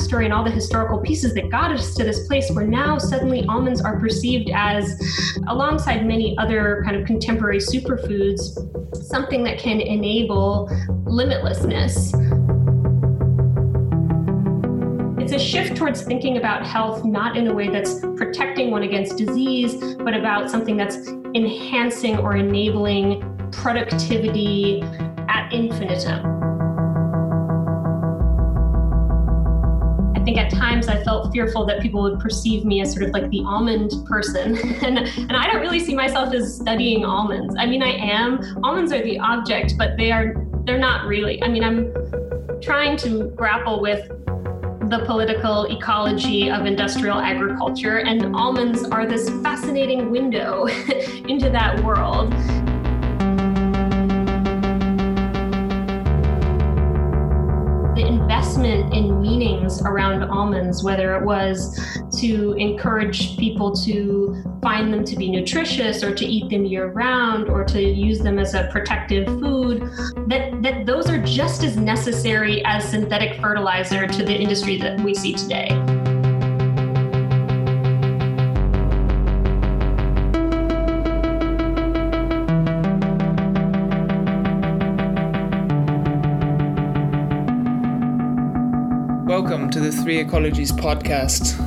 backstory and all the historical pieces that got us to this place where now suddenly almonds are perceived as, alongside many other kind of contemporary superfoods, something that can enable limitlessness it's a shift towards thinking about health not in a way that's protecting one against disease, but about something that's enhancing or enabling productivity at infinitum. I think at times I felt fearful that people would perceive me as sort of like the almond person. and, and I don't really see myself as studying almonds. I mean, I am. Almonds are the object, but they are, they're not really. I mean, I'm trying to grapple with the political ecology of industrial agriculture, and almonds are this fascinating window into that world. Investment in meanings around almonds, whether it was to encourage people to find them to be nutritious or to eat them year round or to use them as a protective food, that, that those are just as necessary as synthetic fertilizer to the industry that we see today. The Three Ecologies podcast.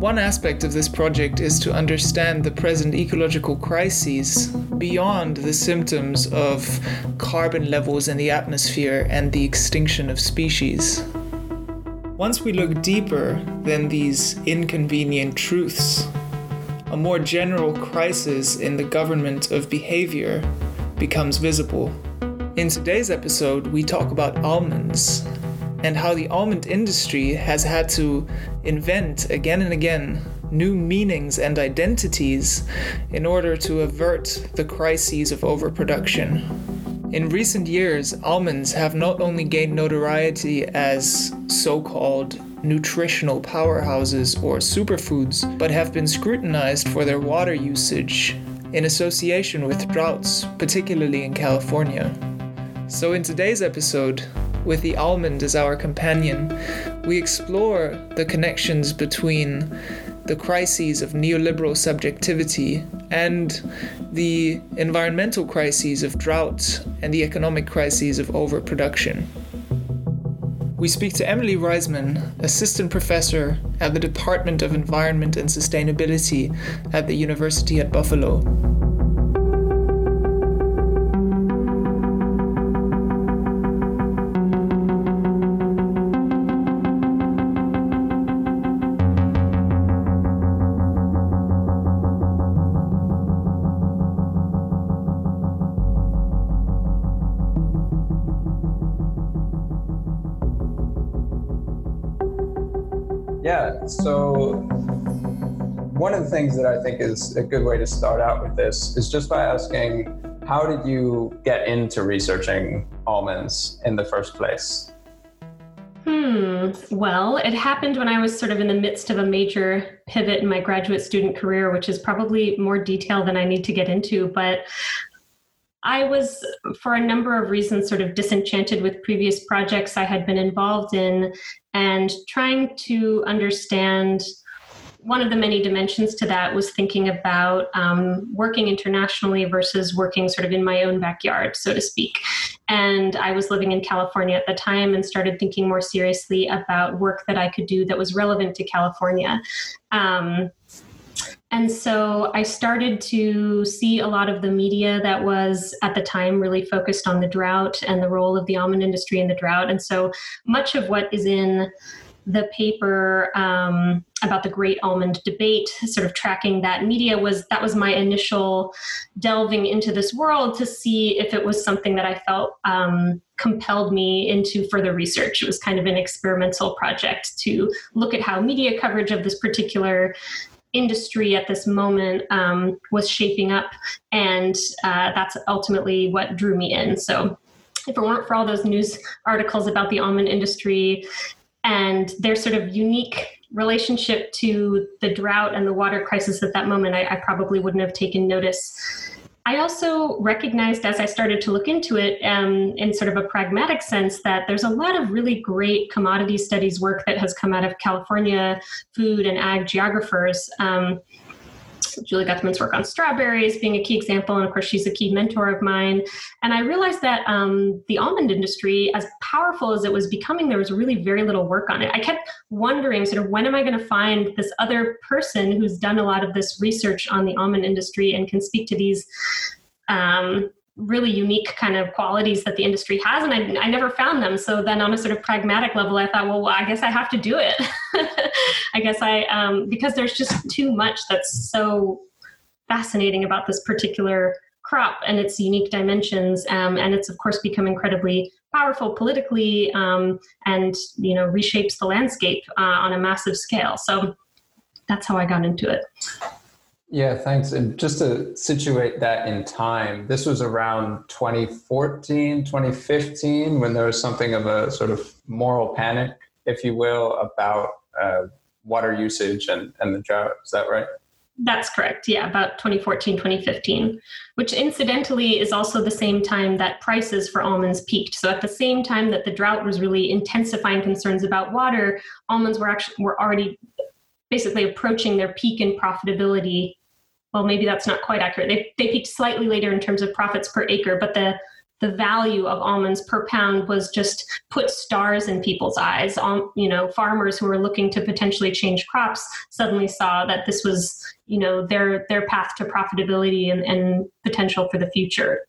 One aspect of this project is to understand the present ecological crises beyond the symptoms of carbon levels in the atmosphere and the extinction of species. Once we look deeper than these inconvenient truths, a more general crisis in the government of behavior becomes visible. In today's episode, we talk about almonds and how the almond industry has had to invent again and again new meanings and identities in order to avert the crises of overproduction. In recent years, almonds have not only gained notoriety as so called nutritional powerhouses or superfoods, but have been scrutinized for their water usage in association with droughts, particularly in California. So, in today's episode, with the almond as our companion, we explore the connections between the crises of neoliberal subjectivity and the environmental crises of drought and the economic crises of overproduction. We speak to Emily Reisman, assistant professor at the Department of Environment and Sustainability at the University at Buffalo. So, one of the things that I think is a good way to start out with this is just by asking how did you get into researching almonds in the first place? Hmm. Well, it happened when I was sort of in the midst of a major pivot in my graduate student career, which is probably more detail than I need to get into. But I was, for a number of reasons, sort of disenchanted with previous projects I had been involved in and trying to understand. One of the many dimensions to that was thinking about um, working internationally versus working sort of in my own backyard, so to speak. And I was living in California at the time and started thinking more seriously about work that I could do that was relevant to California. Um, and so I started to see a lot of the media that was at the time really focused on the drought and the role of the almond industry in the drought. And so much of what is in the paper um, about the great almond debate sort of tracking that media was that was my initial delving into this world to see if it was something that i felt um, compelled me into further research it was kind of an experimental project to look at how media coverage of this particular industry at this moment um, was shaping up, and uh, that's ultimately what drew me in. So, if it weren't for all those news articles about the almond industry and their sort of unique relationship to the drought and the water crisis at that moment, I, I probably wouldn't have taken notice I also recognized as I started to look into it um, in sort of a pragmatic sense that there's a lot of really great commodity studies work that has come out of California food and ag geographers. Um, Julie Guthman's work on strawberries being a key example, and of course, she's a key mentor of mine. And I realized that um, the almond industry, as powerful as it was becoming, there was really very little work on it. I kept wondering, sort of, when am I going to find this other person who's done a lot of this research on the almond industry and can speak to these um, really unique kind of qualities that the industry has and I, I never found them. So then on a sort of pragmatic level i thought well i guess i have to do it. I guess i um, because there's just too much that's so fascinating about this particular crop and its unique dimensions um, and it's of course become incredibly powerful politically um, and you know reshapes the landscape uh, on a massive scale. So that's how i got into it yeah, thanks. And just to situate that in time, this was around 2014, 2015, when there was something of a sort of moral panic, if you will, about uh, water usage and, and the drought. Is that right? That's correct. Yeah, about 2014, 2015, which incidentally is also the same time that prices for almonds peaked. So at the same time that the drought was really intensifying concerns about water, almonds were actually were already basically approaching their peak in profitability well, maybe that's not quite accurate. They, they peaked slightly later in terms of profits per acre, but the the value of almonds per pound was just put stars in people's eyes. Um, you know, farmers who were looking to potentially change crops suddenly saw that this was, you know, their their path to profitability and, and potential for the future.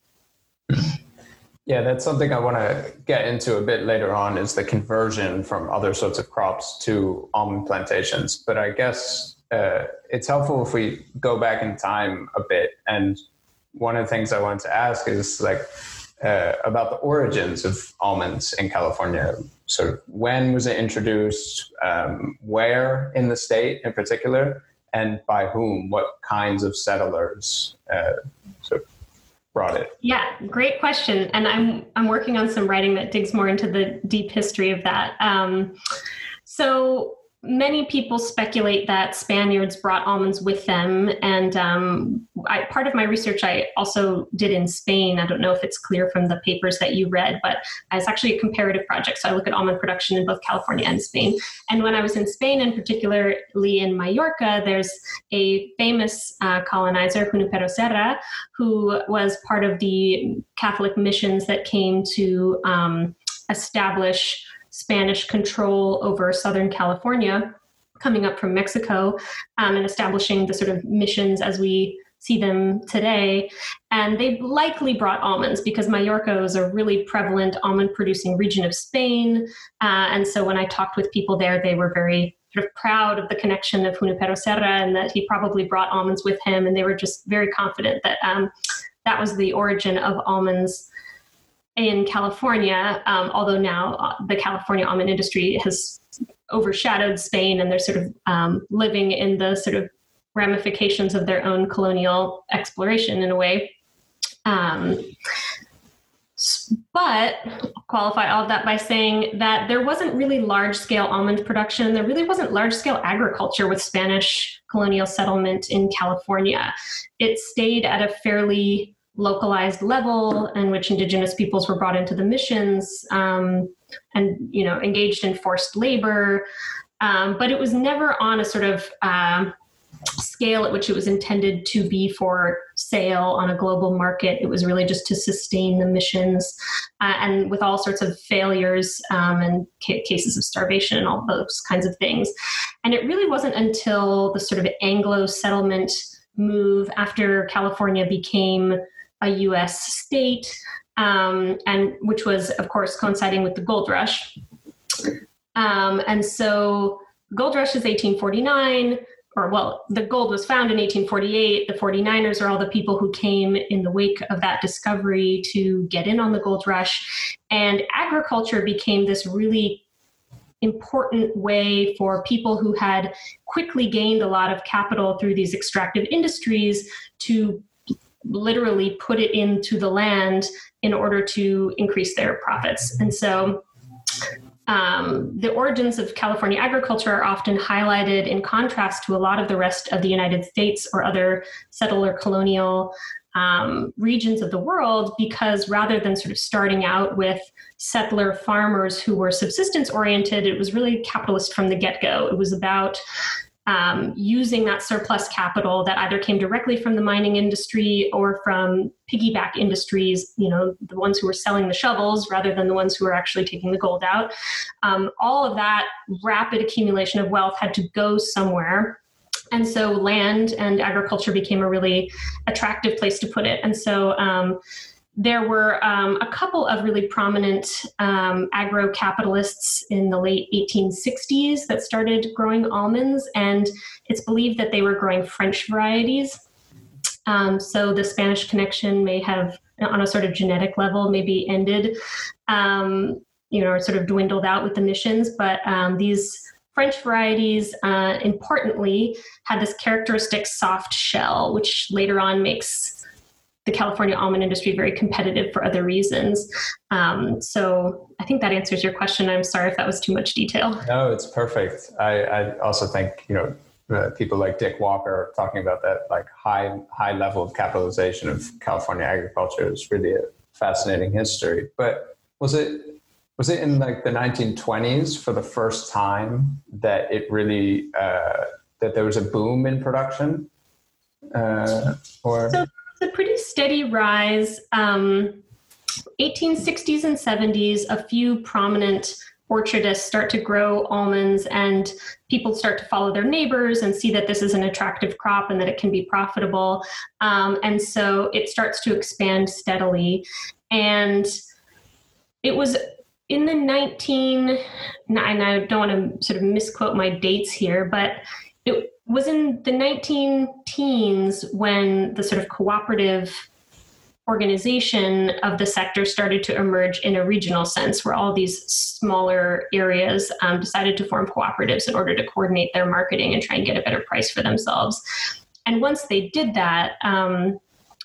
Yeah, that's something I want to get into a bit later on is the conversion from other sorts of crops to almond plantations. But I guess uh, it's helpful if we go back in time a bit. And one of the things I wanted to ask is like uh, about the origins of almonds in California. Sort of when was it introduced? Um, where in the state in particular? And by whom? What kinds of settlers uh, sort of brought it? Yeah, great question. And I'm I'm working on some writing that digs more into the deep history of that. Um, so many people speculate that Spaniards brought almonds with them. And um, I, part of my research I also did in Spain. I don't know if it's clear from the papers that you read, but it's actually a comparative project. So I look at almond production in both California and Spain. And when I was in Spain, and particularly in Mallorca, there's a famous uh, colonizer, Junipero Serra, who was part of the Catholic missions that came to um, establish Spanish control over Southern California, coming up from Mexico um, and establishing the sort of missions as we see them today. And they likely brought almonds because Mallorca is a really prevalent almond producing region of Spain. Uh, and so when I talked with people there, they were very sort of proud of the connection of Junipero Serra and that he probably brought almonds with him. And they were just very confident that um, that was the origin of almonds in California, um, although now uh, the California almond industry has overshadowed Spain and they're sort of um, living in the sort of ramifications of their own colonial exploration in a way. Um, but qualify all of that by saying that there wasn't really large scale almond production. There really wasn't large scale agriculture with Spanish colonial settlement in California. It stayed at a fairly localized level in which indigenous peoples were brought into the missions um, and you know engaged in forced labor. Um, but it was never on a sort of uh, scale at which it was intended to be for sale on a global market. It was really just to sustain the missions uh, and with all sorts of failures um, and ca- cases of starvation and all those kinds of things. And it really wasn't until the sort of anglo settlement move after california became a U.S. state, um, and which was, of course, coinciding with the gold rush. Um, and so, gold rush is 1849, or well, the gold was found in 1848. The 49ers are all the people who came in the wake of that discovery to get in on the gold rush, and agriculture became this really important way for people who had quickly gained a lot of capital through these extractive industries to literally put it into the land in order to increase their profits. And so um, the origins of California agriculture are often highlighted in contrast to a lot of the rest of the United States or other settler colonial um, regions of the world because rather than sort of starting out with settler farmers who were subsistence oriented, it was really capitalist from the get go. It was about um, using that surplus capital that either came directly from the mining industry or from piggyback industries, you know, the ones who were selling the shovels rather than the ones who were actually taking the gold out. Um, all of that rapid accumulation of wealth had to go somewhere. And so land and agriculture became a really attractive place to put it. And so um, there were um, a couple of really prominent um, agro capitalists in the late 1860s that started growing almonds, and it's believed that they were growing French varieties. Um, so the Spanish connection may have, on a sort of genetic level, maybe ended, um, you know, or sort of dwindled out with the missions. But um, these French varieties, uh, importantly, had this characteristic soft shell, which later on makes the California almond industry very competitive for other reasons. Um, so I think that answers your question. I'm sorry if that was too much detail. No, it's perfect. I, I also think you know uh, people like Dick Walker talking about that like high high level of capitalization of California agriculture is really a fascinating history. But was it was it in like the 1920s for the first time that it really uh, that there was a boom in production? Uh, or so a pretty steady rise. Um, 1860s and 70s, a few prominent orchardists start to grow almonds and people start to follow their neighbors and see that this is an attractive crop and that it can be profitable. Um, and so it starts to expand steadily. And it was in the 19, and I don't want to sort of misquote my dates here, but it was in the 19 teens when the sort of cooperative organization of the sector started to emerge in a regional sense, where all these smaller areas um, decided to form cooperatives in order to coordinate their marketing and try and get a better price for themselves. And once they did that, um,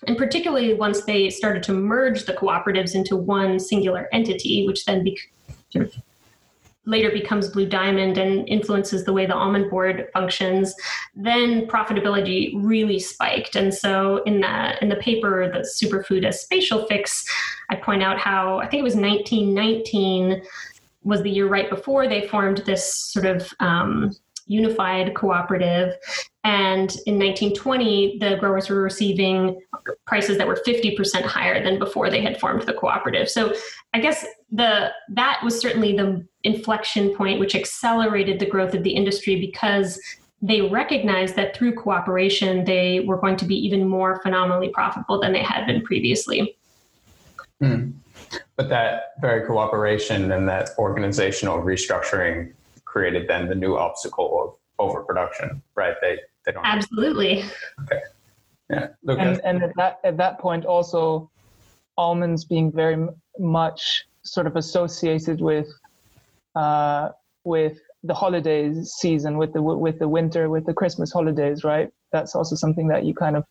and particularly once they started to merge the cooperatives into one singular entity, which then be- sort of later becomes Blue Diamond and influences the way the almond board functions, then profitability really spiked. And so in the in the paper, the superfood as spatial fix, I point out how I think it was 1919 was the year right before they formed this sort of um, unified cooperative. And in 1920, the growers were receiving prices that were 50% higher than before they had formed the cooperative. So I guess the that was certainly the inflection point which accelerated the growth of the industry because they recognized that through cooperation they were going to be even more phenomenally profitable than they had been previously. Hmm. But that very cooperation and that organizational restructuring created then the new obstacle of overproduction, right? They they don't absolutely. Okay. Yeah. Look, and, and at that at that point also, almonds being very much sort of associated with uh, with the holidays season, with the with the winter, with the Christmas holidays, right? That's also something that you kind of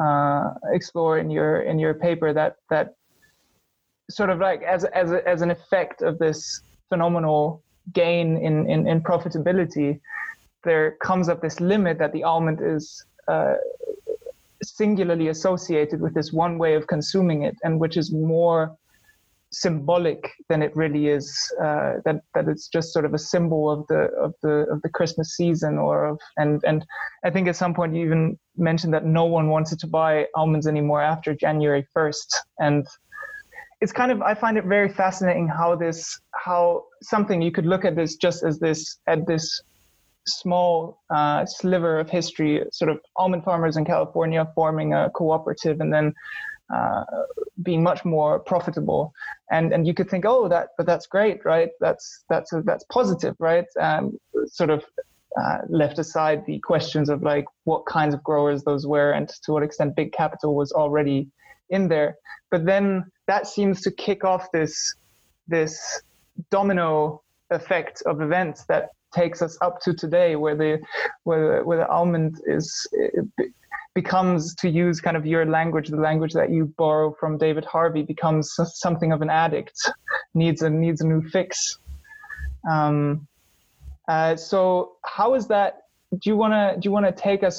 uh, explore in your in your paper. That that sort of like as as as an effect of this phenomenal gain in, in, in profitability, there comes up this limit that the almond is uh, singularly associated with this one way of consuming it, and which is more symbolic than it really is. Uh, that that it's just sort of a symbol of the of the of the Christmas season, or of and and I think at some point you even mentioned that no one wanted to buy almonds anymore after January first, and it's kind of I find it very fascinating how this how something you could look at this just as this at this small uh, sliver of history, sort of almond farmers in California forming a cooperative and then uh, being much more profitable. And and you could think, oh, that but that's great, right? That's that's a, that's positive, right? Um, sort of uh, left aside the questions of like what kinds of growers those were and to what extent big capital was already in there. But then that seems to kick off this this domino effect of events that takes us up to today, where the where the, where the almond is becomes to use kind of your language, the language that you borrow from David Harvey, becomes something of an addict, needs a needs a new fix. Um, uh, so how is that? Do you wanna do you wanna take us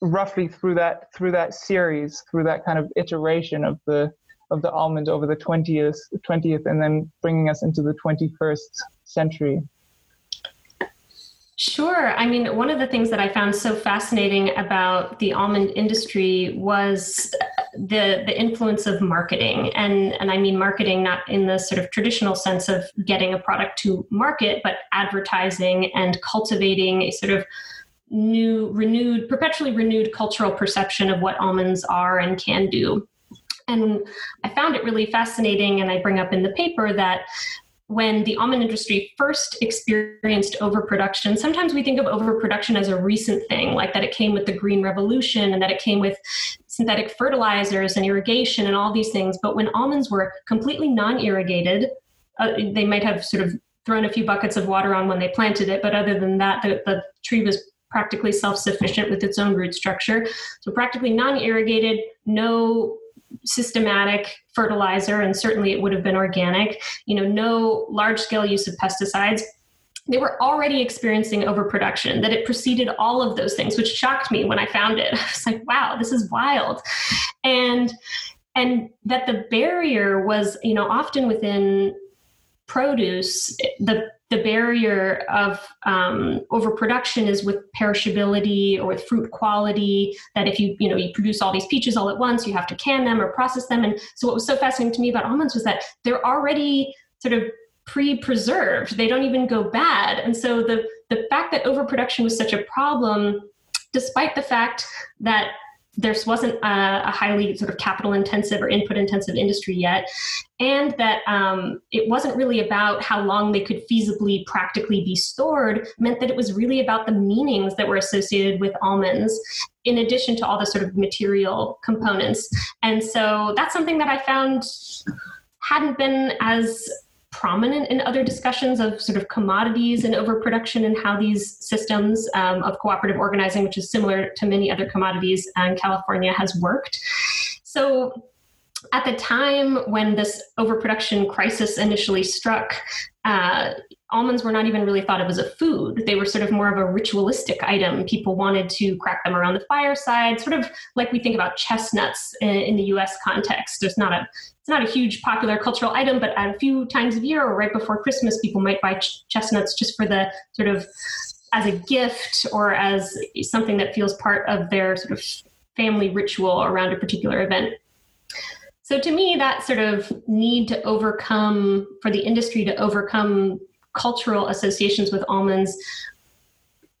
roughly through that through that series, through that kind of iteration of the of the almond over the 20th 20th and then bringing us into the 21st century. Sure. I mean, one of the things that I found so fascinating about the almond industry was the the influence of marketing, and and I mean marketing not in the sort of traditional sense of getting a product to market, but advertising and cultivating a sort of new, renewed, perpetually renewed cultural perception of what almonds are and can do. And I found it really fascinating, and I bring up in the paper that when the almond industry first experienced overproduction, sometimes we think of overproduction as a recent thing, like that it came with the Green Revolution and that it came with synthetic fertilizers and irrigation and all these things. But when almonds were completely non irrigated, uh, they might have sort of thrown a few buckets of water on when they planted it, but other than that, the, the tree was practically self sufficient with its own root structure. So, practically non irrigated, no systematic fertilizer, and certainly it would have been organic, you know, no large scale use of pesticides. They were already experiencing overproduction, that it preceded all of those things, which shocked me when I found it. I was like, wow, this is wild. And and that the barrier was, you know, often within produce, the the barrier of um, overproduction is with perishability or with fruit quality that if you you know you produce all these peaches all at once you have to can them or process them. And so what was so fascinating to me about almonds was that they're already sort of pre-preserved. They don't even go bad. And so the the fact that overproduction was such a problem despite the fact that there wasn't a, a, highly sort of capital intensive or input intensive industry yet, and that um, it wasn't really about how long they could feasibly practically be stored, meant that it was really about the meanings that were associated with almonds, in addition to all the sort of material components. And so that's something that I found hadn't been as prominent in other discussions of sort of commodities and overproduction and how these systems um, of cooperative organizing, which is similar to many other commodities in California, has worked. So at the time when this overproduction crisis initially struck, uh, almonds were not even really thought of as a food. They were sort of more of a ritualistic item. People wanted to crack them around the fireside, sort of like we think about chestnuts in, in the US context. There's not a it's not a huge popular cultural item, but at a few times a year or right before Christmas, people might buy ch- chestnuts just for the sort of as a gift or as something that feels part of their sort of family ritual around a particular event. So to me, that sort of need to overcome for the industry to overcome cultural associations with almonds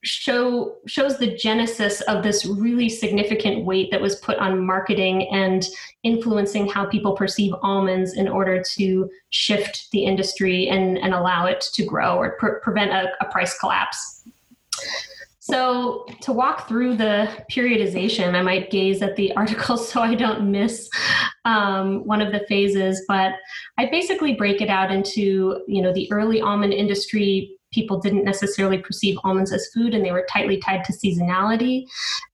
show shows the genesis of this really significant weight that was put on marketing and influencing how people perceive almonds in order to shift the industry and, and allow it to grow or pre- prevent a, a price collapse. So, to walk through the periodization, I might gaze at the article so I don't miss um, one of the phases. But I basically break it out into, you know, the early almond industry people didn't necessarily perceive almonds as food and they were tightly tied to seasonality.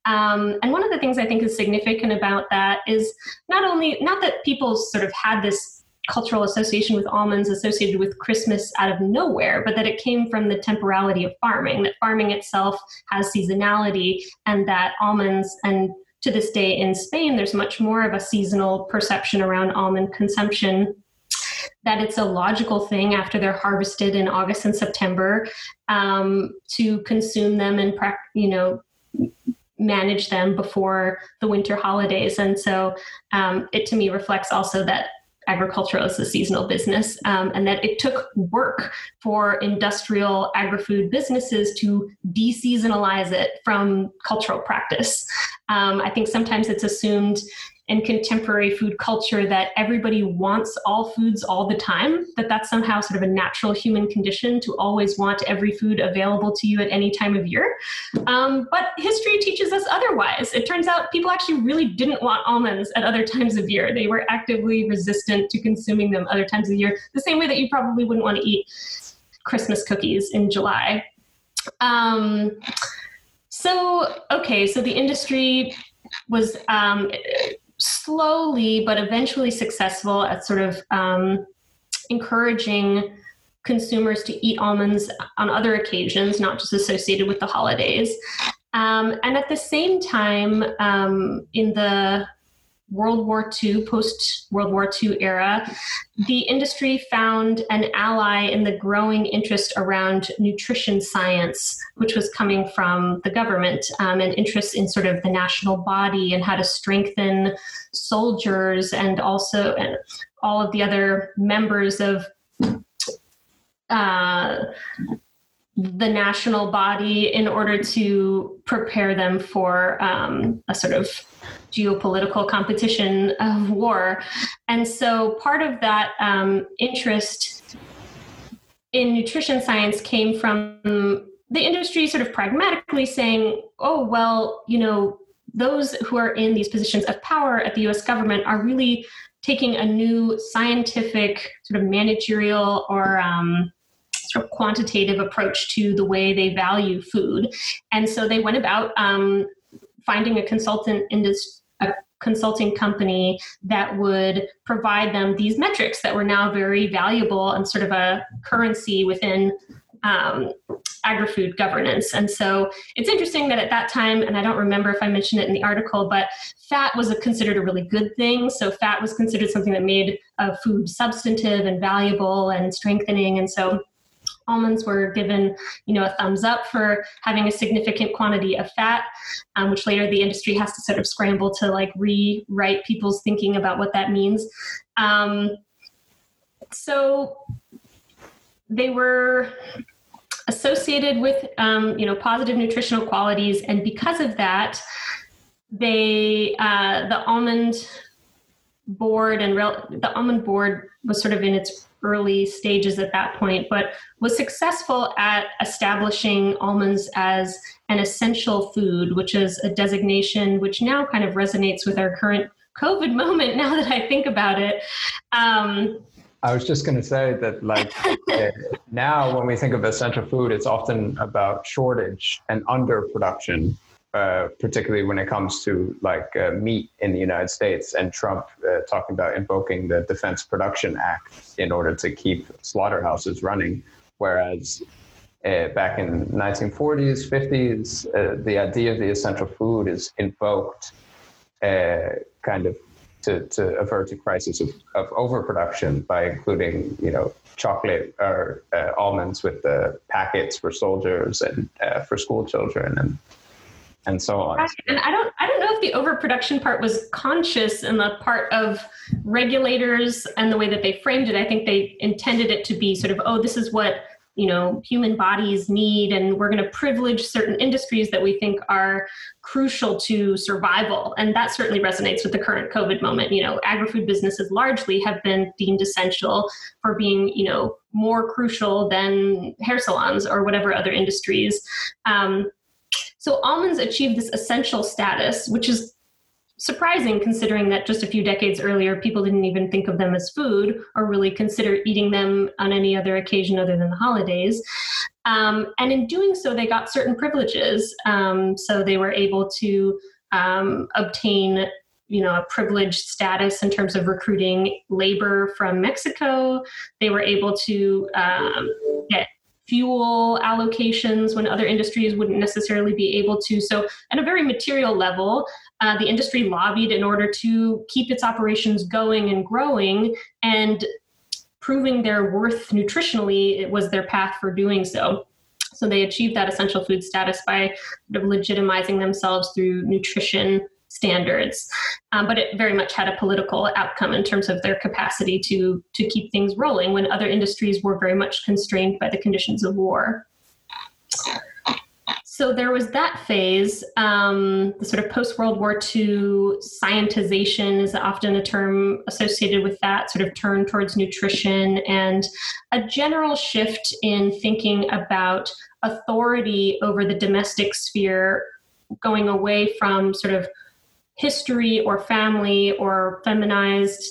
Um, and one of the things I think is significant about that is not only, not that people sort of had this cultural association with almonds associated with Christmas out of nowhere, but that it came from the temporality of farming, that farming itself has seasonality, and that almonds and to this day in Spain, there's much more of a seasonal perception around almond consumption that it's a logical thing after they're harvested in August and September um, to consume them and you know manage them before the winter holidays. And so um, it to me reflects also that agriculture is a seasonal business um, and that it took work for industrial agri-food businesses to deseasonalize it from cultural practice. Um, I think sometimes it's assumed in contemporary food culture that everybody wants all foods all the time that that's somehow sort of a natural human condition to always want every food available to you at any time of year. Um, but history teaches us otherwise. It turns out people actually really didn't want almonds at other times of year. They were actively resistant to consuming them other times of the year the same way that you probably wouldn't want to eat christmas cookies in july. Um, so okay so the industry was um, slowly but eventually successful at sort of um, encouraging consumers to eat almonds on other occasions, not just associated with the holidays. Um, and at the same time, um, in the World War II, post World War II era, the industry found an ally in the growing interest around nutrition science, which was coming from the government, um, and interest in sort of the national body and how to strengthen soldiers and also and all of the other members of. Uh, the national body in order to prepare them for um, a sort of geopolitical competition of war. And so part of that um, interest in nutrition science came from the industry sort of pragmatically saying, oh, well, you know, those who are in these positions of power at the US government are really taking a new scientific sort of managerial or um, sort of quantitative approach to the way they value food. And so they went about um, finding a consultant industry a consulting company that would provide them these metrics that were now very valuable and sort of a currency within um, agri-food governance. And so it's interesting that at that time, and I don't remember if I mentioned it in the article, but fat was a, considered a really good thing. So fat was considered something that made a food substantive and valuable and strengthening. And so almonds were given you know a thumbs up for having a significant quantity of fat um, which later the industry has to sort of scramble to like rewrite people's thinking about what that means. Um, so they were associated with um, you know positive nutritional qualities and because of that they uh, the almond board and real, the almond board was sort of in its early stages at that point, but was successful at establishing almonds as an essential food, which is a designation which now kind of resonates with our current COVID moment now that I think about it. Um, I was just going to say that, like, now when we think of essential food, it's often about shortage and underproduction uh, particularly when it comes to like uh, meat in the United States, and Trump uh, talking about invoking the Defense Production Act in order to keep slaughterhouses running, whereas uh, back in 1940s, 50s, uh, the idea of the essential food is invoked kind of to, to avert a crisis of, of overproduction by including, you know, chocolate or almonds with the packets for soldiers and for school children and and so on. And I don't I don't know if the overproduction part was conscious in the part of regulators and the way that they framed it. I think they intended it to be sort of, oh, this is what you know human bodies need and we're going to privilege certain industries that we think are crucial to survival and that certainly resonates with the current covid moment you know agri-food businesses largely have been deemed essential for being you know more crucial than hair salons or whatever other industries um, so almonds achieved this essential status, which is surprising considering that just a few decades earlier, people didn't even think of them as food or really consider eating them on any other occasion other than the holidays. Um, and in doing so, they got certain privileges. Um, so they were able to um, obtain you know a privileged status in terms of recruiting labor from mexico they were able to um, get fuel allocations when other industries wouldn't necessarily be able to. So, at a very material level, uh, the industry lobbied in order to keep its operations going and growing, and proving their worth nutritionally it was their path for doing so. So, they achieved that essential food status by legitimizing themselves through nutrition standards. Um, but it very much had a political outcome in terms of their capacity to to keep things rolling when other industries were very much constrained by the conditions of war. So there was that phase. Um, the sort of post World War II scientization is often a term associated with that sort of turn towards nutrition and a general shift in thinking about authority over the domestic sphere going away from sort of history or family or feminized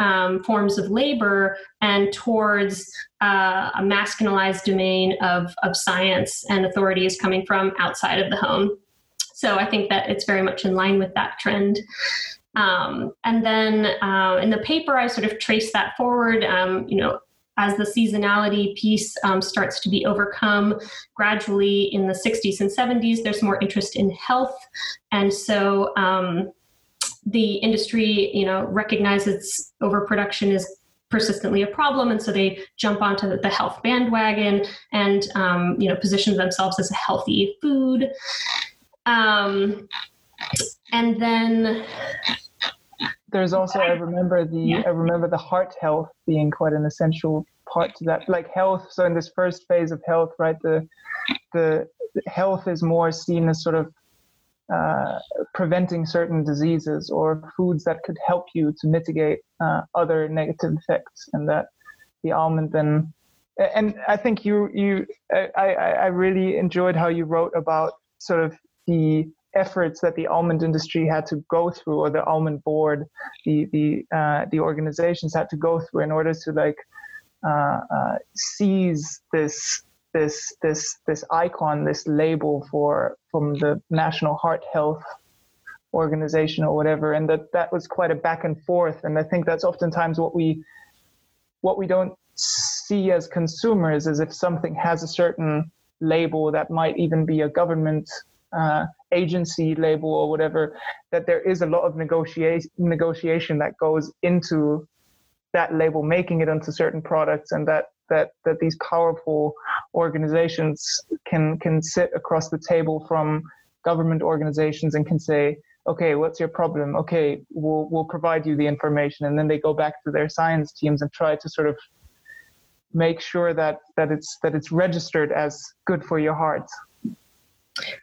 um, forms of labor and towards uh, a masculinized domain of, of science and authority is coming from outside of the home. So I think that it's very much in line with that trend. Um, and then uh, in the paper, I sort of traced that forward. Um, you know, as the seasonality piece um, starts to be overcome gradually in the 60s and 70s, there's more interest in health. And so um, the industry, you know, recognizes overproduction is persistently a problem, and so they jump onto the health bandwagon and um, you know position themselves as a healthy food. Um, and then there's also I remember the yeah. I remember the heart health being quite an essential part to that. Like health, so in this first phase of health, right, the the health is more seen as sort of uh, preventing certain diseases or foods that could help you to mitigate uh, other negative effects, and that the almond then. And I think you you I, I really enjoyed how you wrote about sort of the efforts that the almond industry had to go through, or the almond board, the the uh, the organizations had to go through in order to like uh, uh, seize this this this this icon, this label for from the National Heart Health organization or whatever, and that that was quite a back and forth. And I think that's oftentimes what we what we don't see as consumers is if something has a certain label that might even be a government uh, agency label or whatever, that there is a lot of negotiation negotiation that goes into that label making it onto certain products and that that that these powerful organizations can can sit across the table from government organizations and can say okay what's your problem? Okay we'll we'll provide you the information. And then they go back to their science teams and try to sort of make sure that that it's that it's registered as good for your heart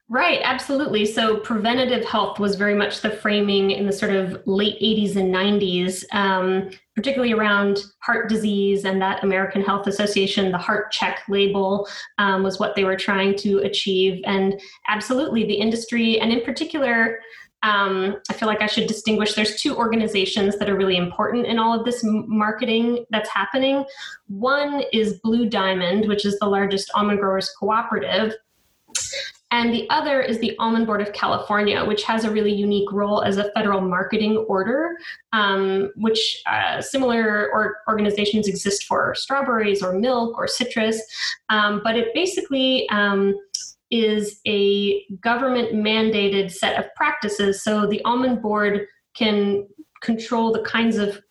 Right, absolutely. So preventative health was very much the framing in the sort of late 80s and 90s, um, particularly around heart disease and that American Health Association, the heart check label um, was what they were trying to achieve. And absolutely, the industry, and in particular, um, I feel like I should distinguish. There's two organizations that are really important in all of this marketing that's happening. One is Blue Diamond, which is the largest almond growers cooperative and the other is the Almond Board of California, which has a really unique role as a federal marketing order, um, which uh, similar or organizations exist for strawberries or milk or citrus. Um, but it basically um, is a government mandated set of practices. So the Almond Board can control the kinds of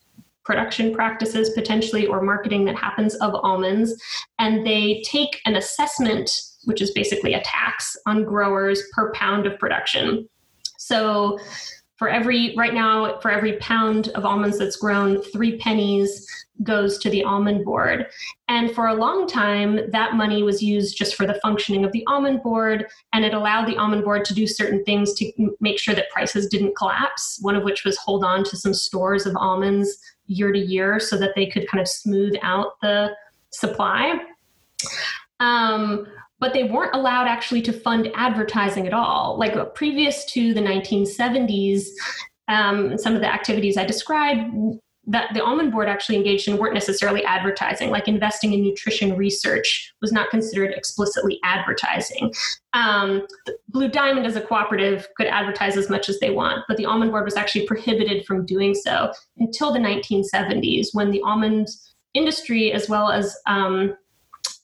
production practices potentially or marketing that happens of almonds and they take an assessment which is basically a tax on growers per pound of production. So for every right now for every pound of almonds that's grown, 3 pennies goes to the almond board. And for a long time that money was used just for the functioning of the almond board and it allowed the almond board to do certain things to make sure that prices didn't collapse, one of which was hold on to some stores of almonds year to year so that they could kind of smooth out the supply. Um, but they weren't allowed actually to fund advertising at all. Like previous to the 1970s, um, some of the activities I described that the almond board actually engaged in weren't necessarily advertising like investing in nutrition research was not considered explicitly advertising um, blue diamond as a cooperative could advertise as much as they want but the almond board was actually prohibited from doing so until the 1970s when the almond industry as well as um,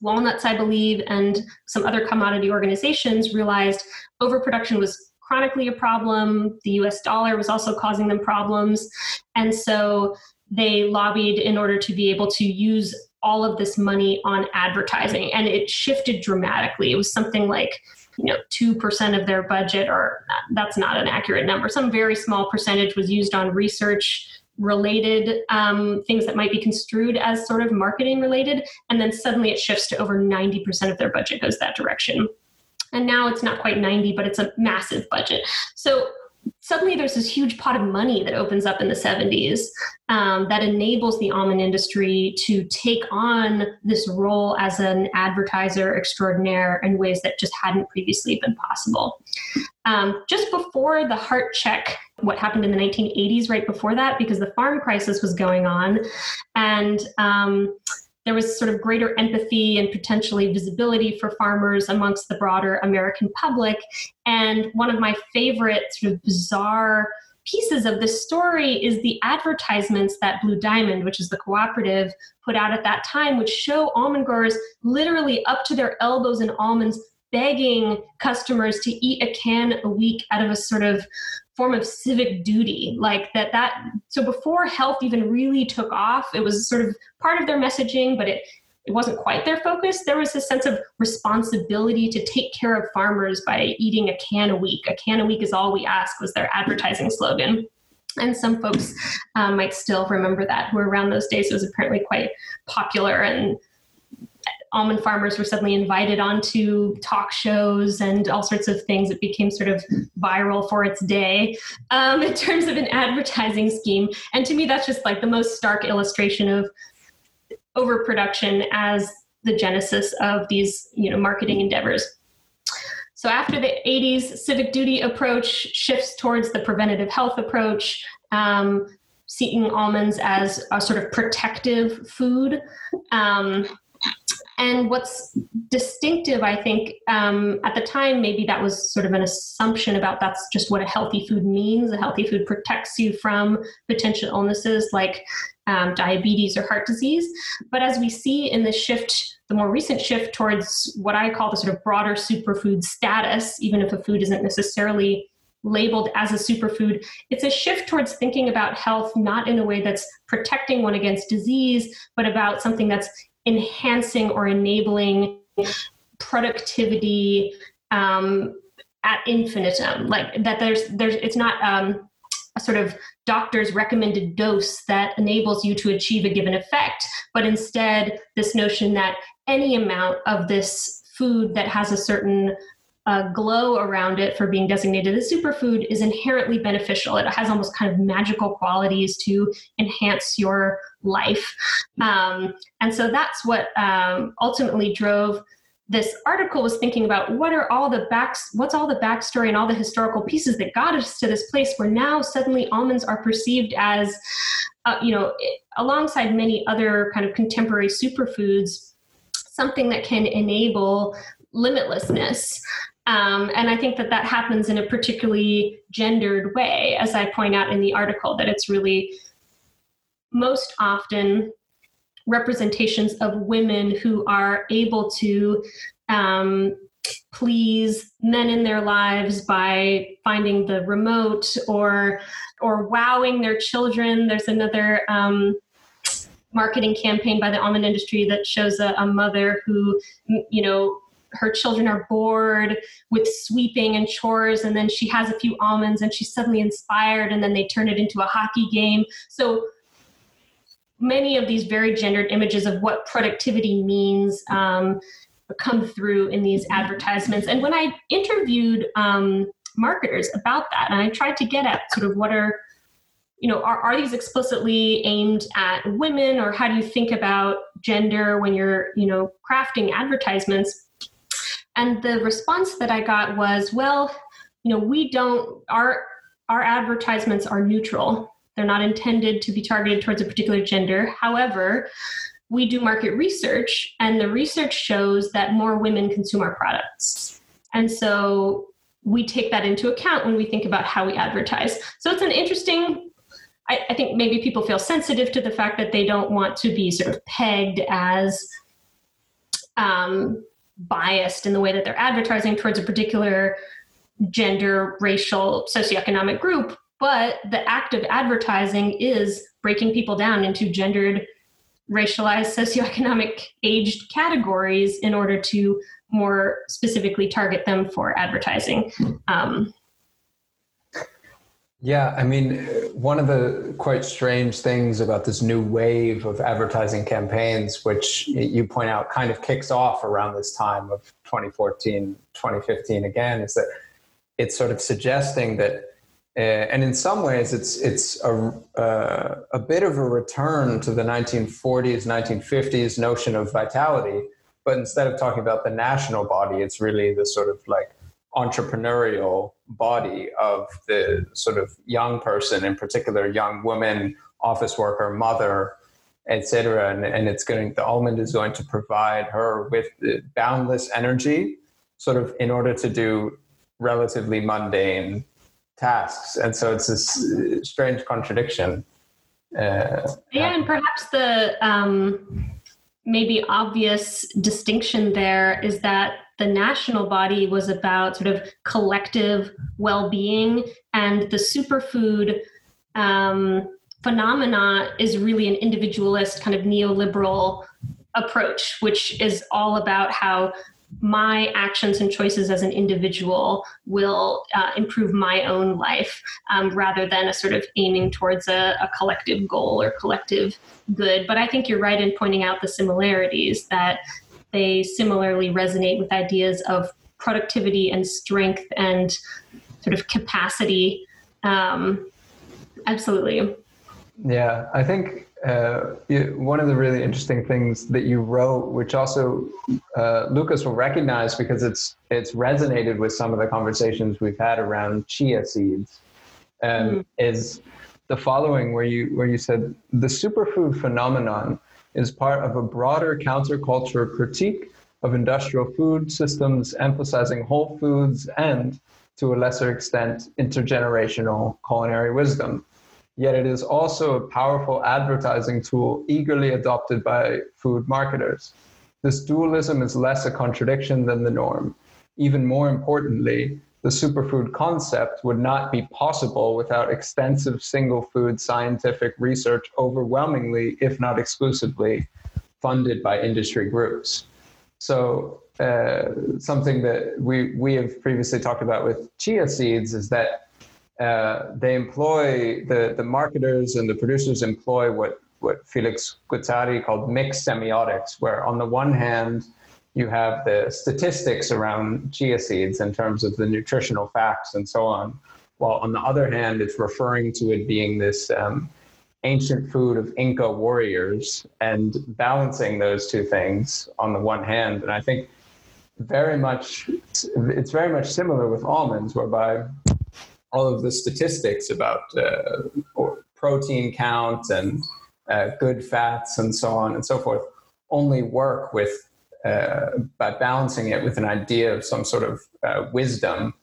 Walnuts, I believe, and some other commodity organizations realized overproduction was chronically a problem. The US dollar was also causing them problems. And so they lobbied in order to be able to use all of this money on advertising. And it shifted dramatically. It was something like you know 2% of their budget or that's not an accurate number some very small percentage was used on research related um, things that might be construed as sort of marketing related and then suddenly it shifts to over 90% of their budget goes that direction. And now it's not quite 90 but it's a massive budget. So suddenly there's this huge pot of money that opens up in the 70s um, that enables the almond industry to take on this role as an advertiser extraordinaire in ways that just hadn't previously been possible. Um, just before the heart check, what happened in the 1980s, right before that, because the farm crisis was going on, and um, there was sort of greater empathy and potentially visibility for farmers amongst the broader American public. And one of my favorite sort of bizarre pieces of this story is the advertisements that Blue Diamond, which is the cooperative, put out at that time, which show almond growers literally up to their elbows in almonds, begging customers to eat a can a week out of a sort of form of civic duty like that that so before health even really took off it was sort of part of their messaging but it it wasn't quite their focus. There was a sense of responsibility to take care of farmers by eating a can a week. A can a week is all we ask was their advertising slogan. And some folks um, might still remember that, who were around those days it was apparently quite popular and almond farmers were suddenly invited onto talk shows and all sorts of things. It became sort of viral for its day um, in terms of an advertising scheme. And to me, that's just like the most stark illustration of overproduction as the genesis of these you know marketing endeavors so after the 80s civic duty approach shifts towards the preventative health approach um, seeing almonds as a sort of protective food um, and what's distinctive, I think, um, at the time, maybe that was sort of an assumption about that's just what a healthy food means. A healthy food protects you from potential illnesses like um, diabetes or heart disease. But as we see in the shift, the more recent shift towards what I call the sort of broader superfood status, even if a food isn't necessarily labeled as a superfood, it's a shift towards thinking about health not in a way that's protecting one against disease, but about something that's enhancing or enabling productivity um, at infinitum. Like that there's there's it's not um, a sort of doctor's recommended dose that enables you to achieve a given effect but instead this notion that any amount of this food that has a certain uh, glow around it for being designated a superfood is inherently beneficial. It has almost kind of magical qualities to enhance your life. Um, and so that's what um, ultimately drove this article was thinking about what are all the backs what's all the backstory and all the historical pieces that got us to this place where now suddenly almonds are perceived as uh, you know alongside many other kind of contemporary superfoods something that can enable limitlessness um, and I think that that happens in a particularly gendered way, as I point out in the article, that it's really most often representations of women who are able to um, please men in their lives by finding the remote or or wowing their children. There's another um, marketing campaign by the almond industry that shows a, a mother who you know her children are bored with sweeping and chores and then she has a few almonds and she's suddenly inspired and then they turn it into a hockey game. So many of these very gendered images of what productivity means um, come through in these advertisements. And when i interviewed um, marketers about that and i tried to get at sort of what are you know are, are these explicitly aimed at women or how do you think about gender when you're you know crafting advertisements and the response that I got was, well, you know, we don't our our advertisements are neutral. They're not intended to be targeted towards a particular gender. However, we do market research and the research shows that more women consume our products. And so we take that into account when we think about how we advertise. So it's an interesting I, I think maybe people feel sensitive to the fact that they don't want to be sort of pegged as um, biased in the way that they're advertising towards a particular gender, racial, socioeconomic group. But the act of advertising is breaking people down into gendered, racialized, socioeconomic aged categories in order to more specifically target them for advertising. Um, yeah, I mean, one of the quite strange things about this new wave of advertising campaigns, which you point out kind of kicks off around this time of 2014, 2015 again, is that it's sort of suggesting that, uh, and in some ways, it's it's a uh, a bit of a return to the 1940s, 1950s notion of vitality, but instead of talking about the national body, it's really the sort of like entrepreneurial body of the sort of young person, in particular, young woman, office worker, mother, etc. And, and it's going, the almond is going to provide her with boundless energy, sort of in order to do relatively mundane tasks, and so it's this strange contradiction. Uh, yeah, and perhaps the um, maybe obvious distinction there is that the national body was about sort of collective well-being, and the superfood um, phenomena is really an individualist kind of neoliberal approach, which is all about how my actions and choices as an individual will uh, improve my own life um, rather than a sort of aiming towards a, a, collective goal or collective good. But I think you're right in pointing out the similarities that they similarly resonate with ideas of productivity and strength and sort of capacity. Um, absolutely. Yeah, I think uh, one of the really interesting things that you wrote, which also uh, Lucas will recognize because it's it's resonated with some of the conversations we've had around chia seeds, um, mm. is the following, where you where you said the superfood phenomenon is part of a broader counterculture critique of industrial food systems, emphasizing whole foods and, to a lesser extent, intergenerational culinary wisdom yet it is also a powerful advertising tool eagerly adopted by food marketers. This dualism is less a contradiction than the norm. Even more importantly, the superfood concept would not be possible without extensive single food scientific research, overwhelmingly, if not exclusively, funded by industry groups. So, uh, something that we, we have previously talked about with chia seeds is that uh, they employ the, the marketers and the producers employ what, what Felix Guattari called mixed semiotics, where on the one hand, you have the statistics around chia seeds in terms of the nutritional facts and so on, while on the other hand, it's referring to it being this um, ancient food of Inca warriors and balancing those two things on the one hand. And I think very much, it's very much similar with almonds, whereby all of the statistics about uh, protein count and uh, good fats and so on and so forth only work with uh, by balancing it with an idea of some sort of uh, wisdom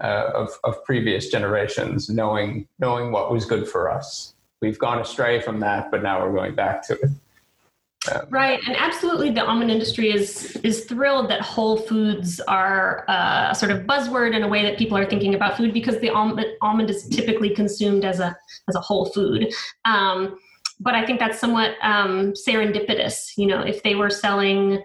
uh, of, of previous generations, knowing knowing what was good for us. We've gone astray from that, but now we're going back to it. Um, right, and absolutely, the almond industry is is thrilled that whole foods are uh, a sort of buzzword in a way that people are thinking about food because the almond almond is typically consumed as a as a whole food. Um, but I think that's somewhat um, serendipitous. You know, if they were selling,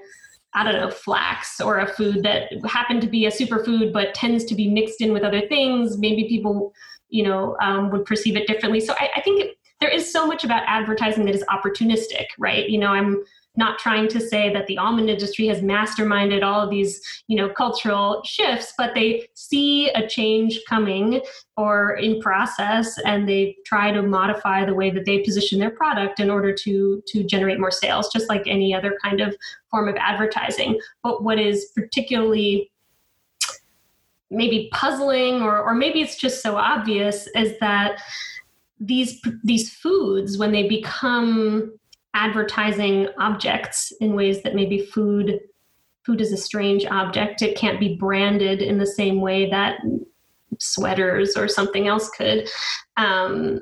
I don't know, flax or a food that happened to be a superfood but tends to be mixed in with other things, maybe people, you know, um, would perceive it differently. So I, I think there is so much about advertising that is opportunistic, right? You know, I'm not trying to say that the almond industry has masterminded all of these, you know, cultural shifts, but they see a change coming or in process and they try to modify the way that they position their product in order to to generate more sales, just like any other kind of form of advertising. But what is particularly maybe puzzling or or maybe it's just so obvious is that these these foods when they become advertising objects in ways that maybe food food is a strange object. It can't be branded in the same way that sweaters or something else could. Um,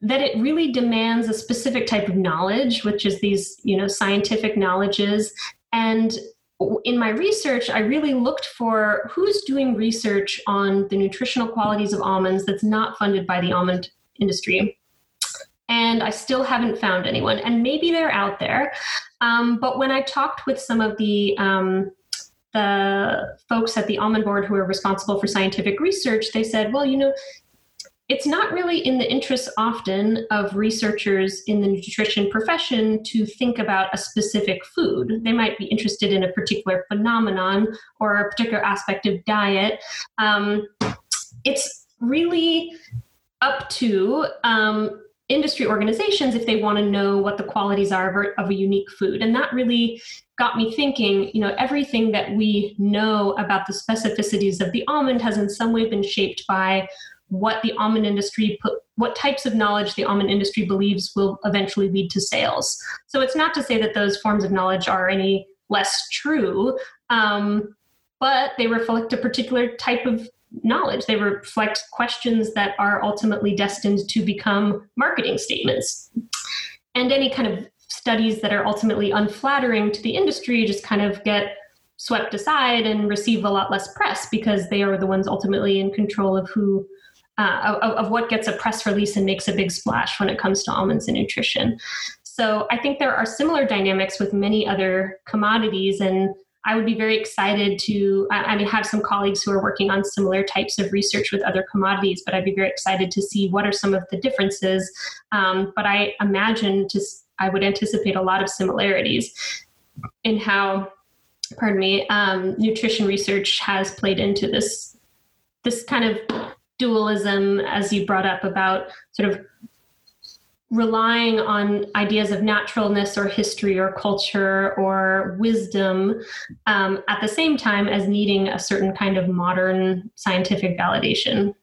that it really demands a specific type of knowledge which is these you know scientific knowledges. And in my research, I really looked for who's doing research on the nutritional qualities of almonds that's not funded by the almond industry. And I still haven't found anyone. And maybe they're out there. Um, but when I talked with some of the um, the folks at the almond board who are responsible for scientific research, they said, well, you know, it's not really in the interest often of researchers in the nutrition profession to think about a specific food. They might be interested in a particular phenomenon or a particular aspect of diet. Um, it's really up to um, industry organizations if they want to know what the qualities are of a unique food. And that really got me thinking you know everything that we know about the specificities of the almond has in some way been shaped by what the almond industry put what types of knowledge the almond industry believes will eventually lead to sales so it's not to say that those forms of knowledge are any less true um, but they reflect a particular type of knowledge. They reflect questions that are ultimately destined to become marketing statements. And any kind of studies that are ultimately unflattering to the industry just kind of get swept aside and receive a lot less press because they are the ones ultimately in control of who uh, of, of, what gets a press release and makes a big splash when it comes to almonds and nutrition. So I think there are similar dynamics with many other commodities, and I would be very excited to. I mean, have some colleagues who are working on similar types of research with other commodities, but I'd be very excited to see what are some of the differences. Um, but I imagine just I would anticipate a lot of similarities in how, pardon me, um, nutrition research has played into this this kind of dualism, as you brought up about sort of relying on ideas of naturalness or history or culture or wisdom um, at the same time as needing a certain kind of modern scientific validation.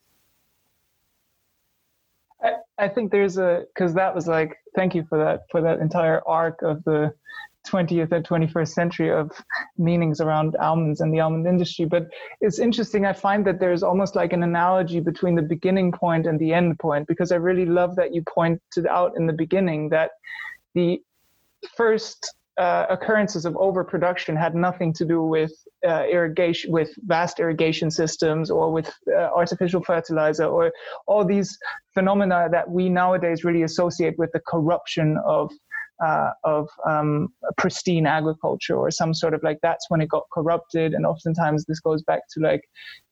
I, I think there's a because that was like thank you for that for that entire arc of the 20th and 21st century of meanings around almonds and the almond industry. But it's interesting. I find that there's almost like an analogy between the beginning point and the end point, because I really love that you pointed out in the beginning that the first uh, occurrences of overproduction had nothing to do with uh, irrigation, with vast irrigation systems, or with uh, artificial fertilizer, or all these phenomena that we nowadays really associate with the corruption of uh, of um, pristine agriculture or some sort of like that's when it got corrupted. And oftentimes this goes back to like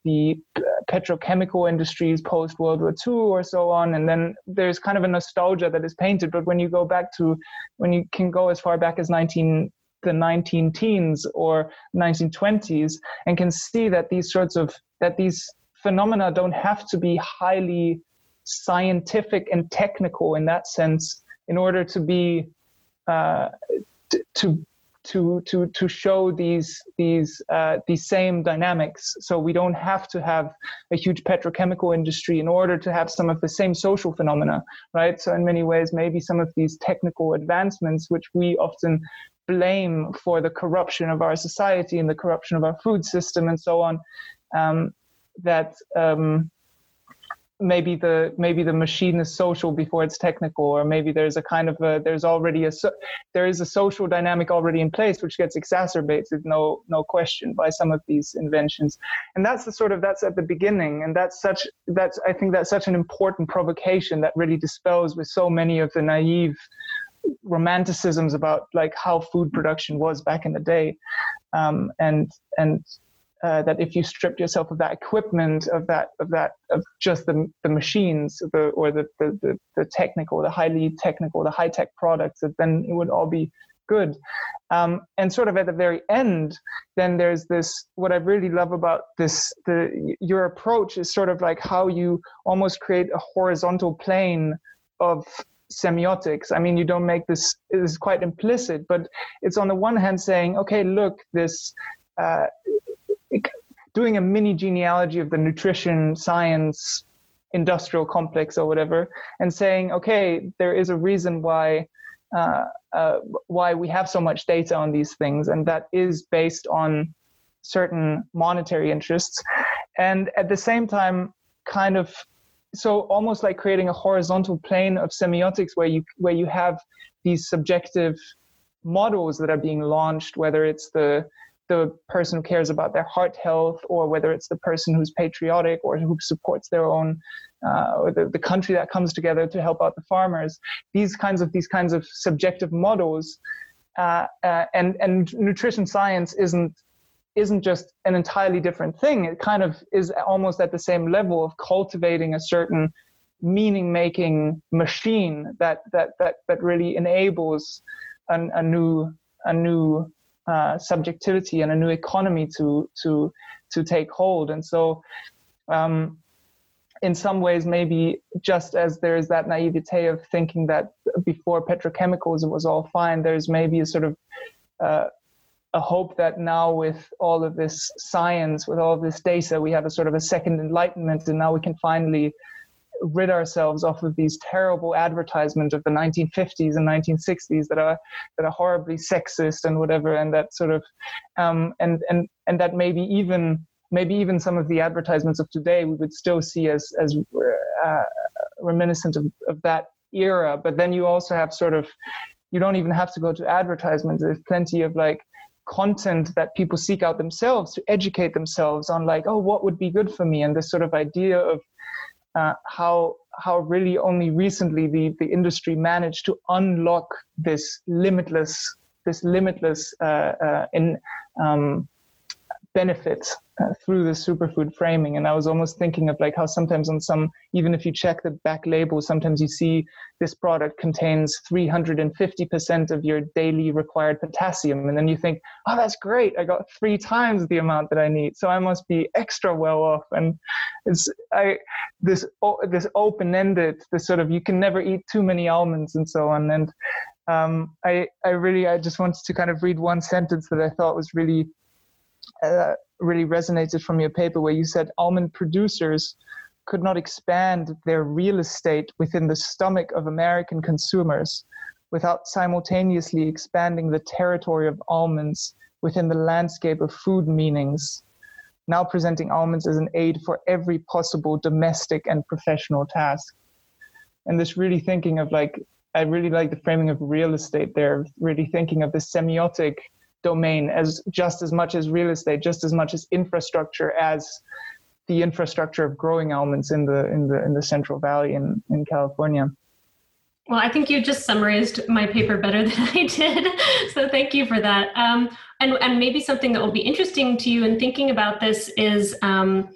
the uh, petrochemical industries post world war ii or so on. And then there's kind of a nostalgia that is painted. But when you go back to when you can go as far back as 19 the 19 teens or 1920s and can see that these sorts of that these phenomena don't have to be highly scientific and technical in that sense in order to be uh, to to to to show these these uh, these same dynamics. So we don't have to have a huge petrochemical industry in order to have some of the same social phenomena, right? So in many ways, maybe some of these technical advancements, which we often blame for the corruption of our society and the corruption of our food system and so on, um, that um, maybe the maybe the machine is social before it's technical or maybe there's a kind of a there's already a there is a social dynamic already in place which gets exacerbated no no question by some of these inventions. And that's the sort of that's at the beginning and that's such that's i think that's such an important provocation that really dispels with so many of the naive romanticisms about like how food production was back in the day. Um, and and uh, that if you stripped yourself of that equipment, of that, of that, of just the, the machines, the, or the, the, the, the technical, the highly technical, the high tech products, that then it would all be good. Um, and sort of at the very end, then there's this. What I really love about this, the your approach is sort of like how you almost create a horizontal plane of semiotics. I mean, you don't make this is quite implicit, but it's on the one hand saying, okay, look, this uh, doing a mini genealogy of the nutrition science industrial complex or whatever and saying okay there is a reason why uh, uh, why we have so much data on these things and that is based on certain monetary interests. And at the same time kind of so almost like creating a horizontal plane of semiotics where you where you have these subjective models that are being launched whether it's the the person who cares about their heart health or whether it's the person who's patriotic or who supports their own uh, or the, the country that comes together to help out the farmers these kinds of these kinds of subjective models uh, uh, and and nutrition science isn't isn't just an entirely different thing. It kind of is almost at the same level of cultivating a certain meaning making machine that that that that really enables an, a new a new uh, subjectivity and a new economy to to to take hold. And so, um, in some ways, maybe just as there is that naivete of thinking that before petrochemicals it was all fine, there's maybe a sort of uh, a hope that now with all of this science, with all of this data, we have a sort of a second enlightenment, and now we can finally rid ourselves off of these terrible advertisements of the 1950s and 1960s that are that are horribly sexist and whatever, and that sort of um, and and and that maybe even maybe even some of the advertisements of today we would still see as as uh, reminiscent of, of that era. But then you also have sort of you don't even have to go to advertisements. There's plenty of like content that people seek out themselves to educate themselves on like oh what would be good for me and this sort of idea of uh, how how really only recently the the industry managed to unlock this limitless this limitless uh, uh, in um, benefit uh, through the superfood framing. And I was almost thinking of like how sometimes on some, even if you check the back label, sometimes you see this product contains 350% of your daily required potassium. And then you think, oh, that's great. I got three times the amount that I need. So I must be extra well off. And it's I this this open-ended, this sort of you can never eat too many almonds and so on. And um, I I really I just wanted to kind of read one sentence that I thought was really uh, really resonated from your paper where you said almond producers could not expand their real estate within the stomach of American consumers without simultaneously expanding the territory of almonds within the landscape of food meanings, now presenting almonds as an aid for every possible domestic and professional task. And this really thinking of like, I really like the framing of real estate there, really thinking of the semiotic domain as just as much as real estate, just as much as infrastructure as the infrastructure of growing almonds in the in the in the Central Valley in, in California. Well, I think you just summarized my paper better than I did. So thank you for that. Um, and, and maybe something that will be interesting to you in thinking about this is um,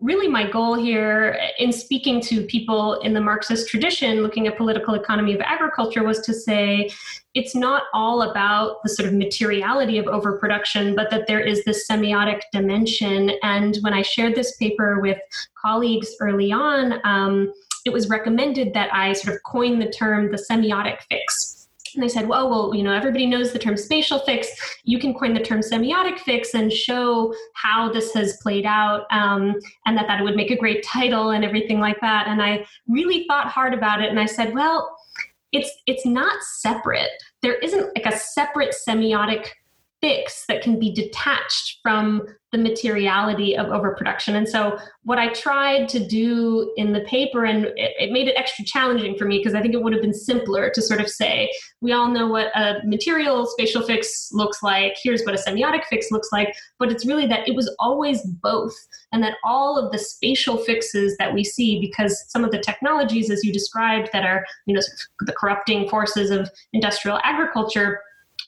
really my goal here in speaking to people in the Marxist tradition, looking at political economy of agriculture, was to say it's not all about the sort of materiality of overproduction, but that there is this semiotic dimension. And when I shared this paper with colleagues early on, um, it was recommended that I sort of coin the term the semiotic fix and they said, well, well, you know, everybody knows the term spatial fix. You can coin the term semiotic fix and show how this has played out, um, and that that would make a great title and everything like that. And I really thought hard about it, and I said, well, it's it's not separate. There isn't like a separate semiotic fix that can be detached from the materiality of overproduction. And so, what I tried to do in the paper, and it, it made it extra challenging for me because I think it would have been simpler to sort of say, we all know what a material spatial fix looks like, here's what a semiotic fix looks like, but it's really that it was always both, and that all of the spatial fixes that we see, because some of the technologies, as you described, that are, you know, the corrupting forces of industrial agriculture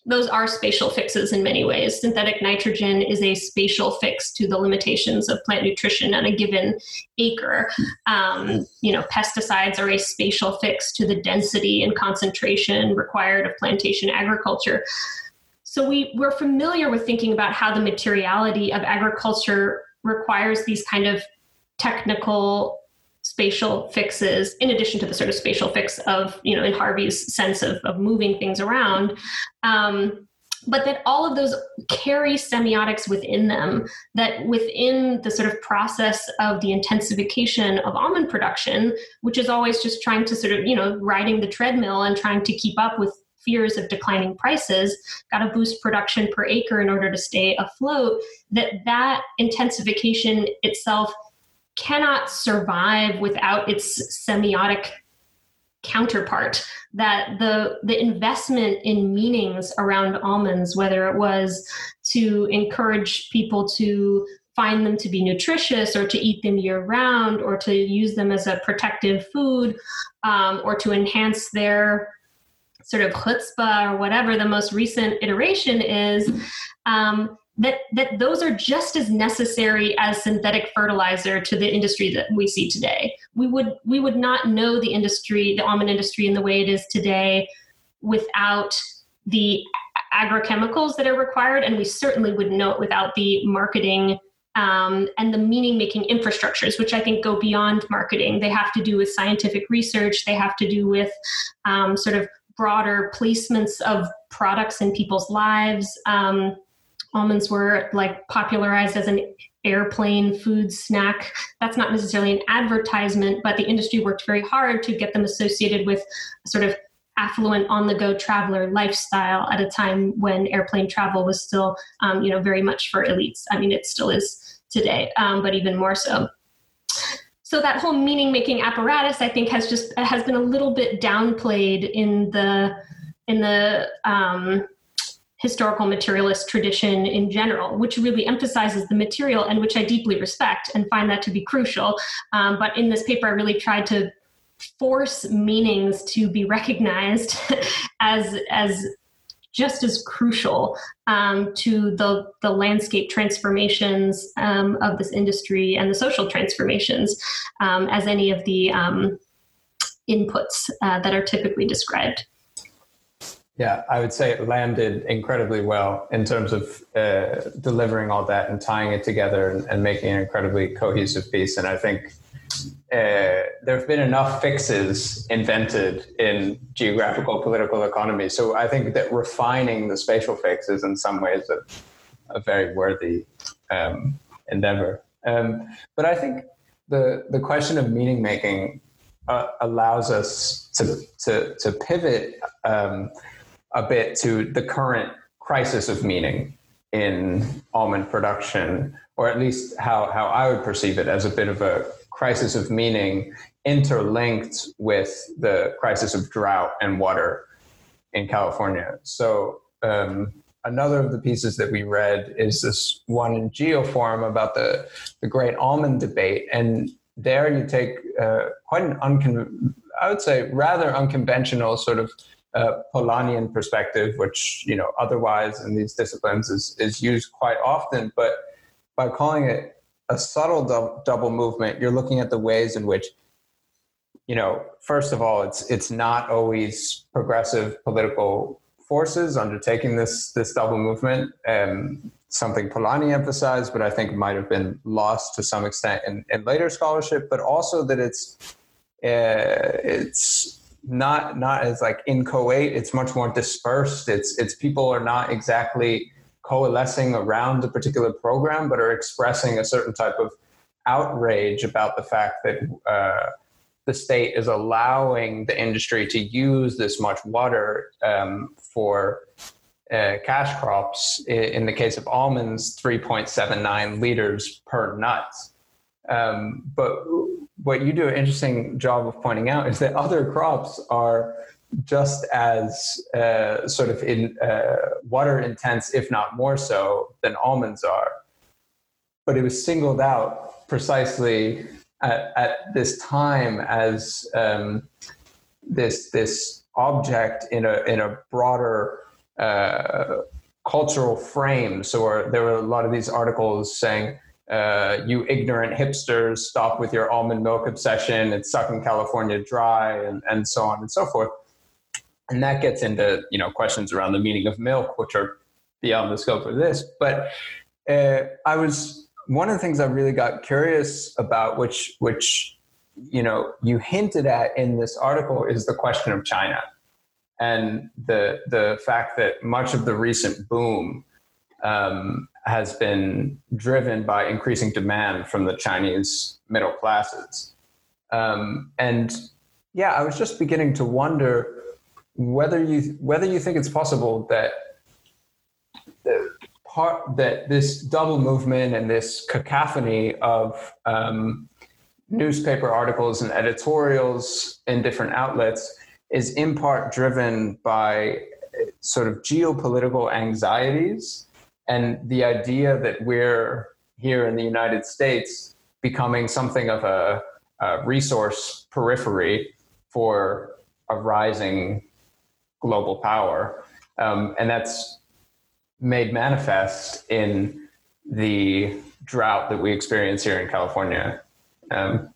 those are spatial fixes in many ways. Synthetic nitrogen is a spatial fix to the limitations of plant nutrition on a given acre. Um, you know, pesticides are a spatial fix to the density and concentration required of plantation agriculture. So we, we're familiar with thinking about how the materiality of agriculture requires these kind of technical spatial fixes in addition to the sort of spatial fix of you know in harvey's sense of, of moving things around. Um, but that all of those carry semiotics within them that within the sort of process of the intensification of almond production which is always just trying to sort of you know riding the treadmill and trying to keep up with fears of declining prices got to boost production per acre in order to stay afloat that that intensification itself cannot survive without its semiotic counterpart that the the investment in meanings around almonds whether it was to encourage people to find them to be nutritious or to eat them year round or to use them as a protective food um, or to enhance their sort of chutzpah or whatever the most recent iteration is um, that that those are just as necessary as synthetic fertilizer to the industry that we see today. We would we would not know the industry, the almond industry in the way it is today without the agrochemicals that are required, and we certainly wouldn't know it without the marketing um, and the meaning making infrastructures, which I think go beyond marketing. They have to do with scientific research, they have to do with um, sort of broader placements of products in people's lives. Um, almonds were like popularized as an airplane food snack. That's not necessarily an advertisement, but the industry worked very hard to get them associated with sort of affluent on the go traveler lifestyle at a time when airplane travel was still um, you know very much for elites i mean it still is today, um, but even more so. So that whole meaning making apparatus, I think, has just has been a little bit downplayed in the in the um, historical materialist tradition in general, which really emphasizes the material and which I deeply respect and find that to be crucial. Um, but in this paper, I really tried to force meanings to be recognized as as just as crucial um, to the, the landscape transformations um, of this industry and the social transformations um, as any of the um, inputs uh, that are typically described. Yeah, I would say it landed incredibly well in terms of uh, delivering all that and tying it together and, and, making an incredibly cohesive piece. And I think uh, there have been enough fixes invented in geographical political economy. So I think that refining the spatial fix is in some ways a, a very worthy um, endeavor. Um, but I think the, the question of meaning making uh, allows us to, to, to pivot. Um, a bit to the current crisis of meaning in almond production, or at least how, how I would perceive it as a bit of a crisis of meaning interlinked with the crisis of drought and water in California. So, um, another of the pieces that we read is this one in Geoforum about the, the great almond debate. And there you take uh, quite an uncon- I would say rather unconventional sort of Polanyian perspective, which you know otherwise in these disciplines is is used quite often, but by calling it a subtle do- double movement, you're looking at the ways in which you know first of all it's it's not always progressive political forces undertaking this this double movement. Um, something Polanyi emphasized, but I think might have been lost to some extent in, in later scholarship, but also that it's uh, it's not not as like inchoate. It's much more dispersed. It's it's people are not exactly coalescing around a particular program, but are expressing a certain type of outrage about the fact that uh, the state is allowing the industry to use this much water um, for uh, cash crops. In the case of almonds, 3.79 liters per nut. Um, but what you do an interesting job of pointing out is that other crops are just as uh, sort of in uh, water intense, if not more so, than almonds are. But it was singled out precisely at, at this time as um, this this object in a in a broader uh, cultural frame. So there were a lot of these articles saying uh, you ignorant hipsters, stop with your almond milk obsession. It's sucking California dry, and, and so on and so forth. And that gets into you know questions around the meaning of milk, which are beyond the scope of this. But uh, I was one of the things I really got curious about, which which you know you hinted at in this article, is the question of China and the the fact that much of the recent boom um, has been driven by increasing demand from the Chinese middle classes. Um, and yeah, I was just beginning to wonder whether you whether you think it's possible that the part that this double movement and this cacophony of um, newspaper articles and editorials in different outlets is in part driven by sort of geopolitical anxieties and the idea that we're here in the United States becoming something of a, a resource periphery for a rising global power. Um, and that's made manifest in the drought that we experience here in California. Um,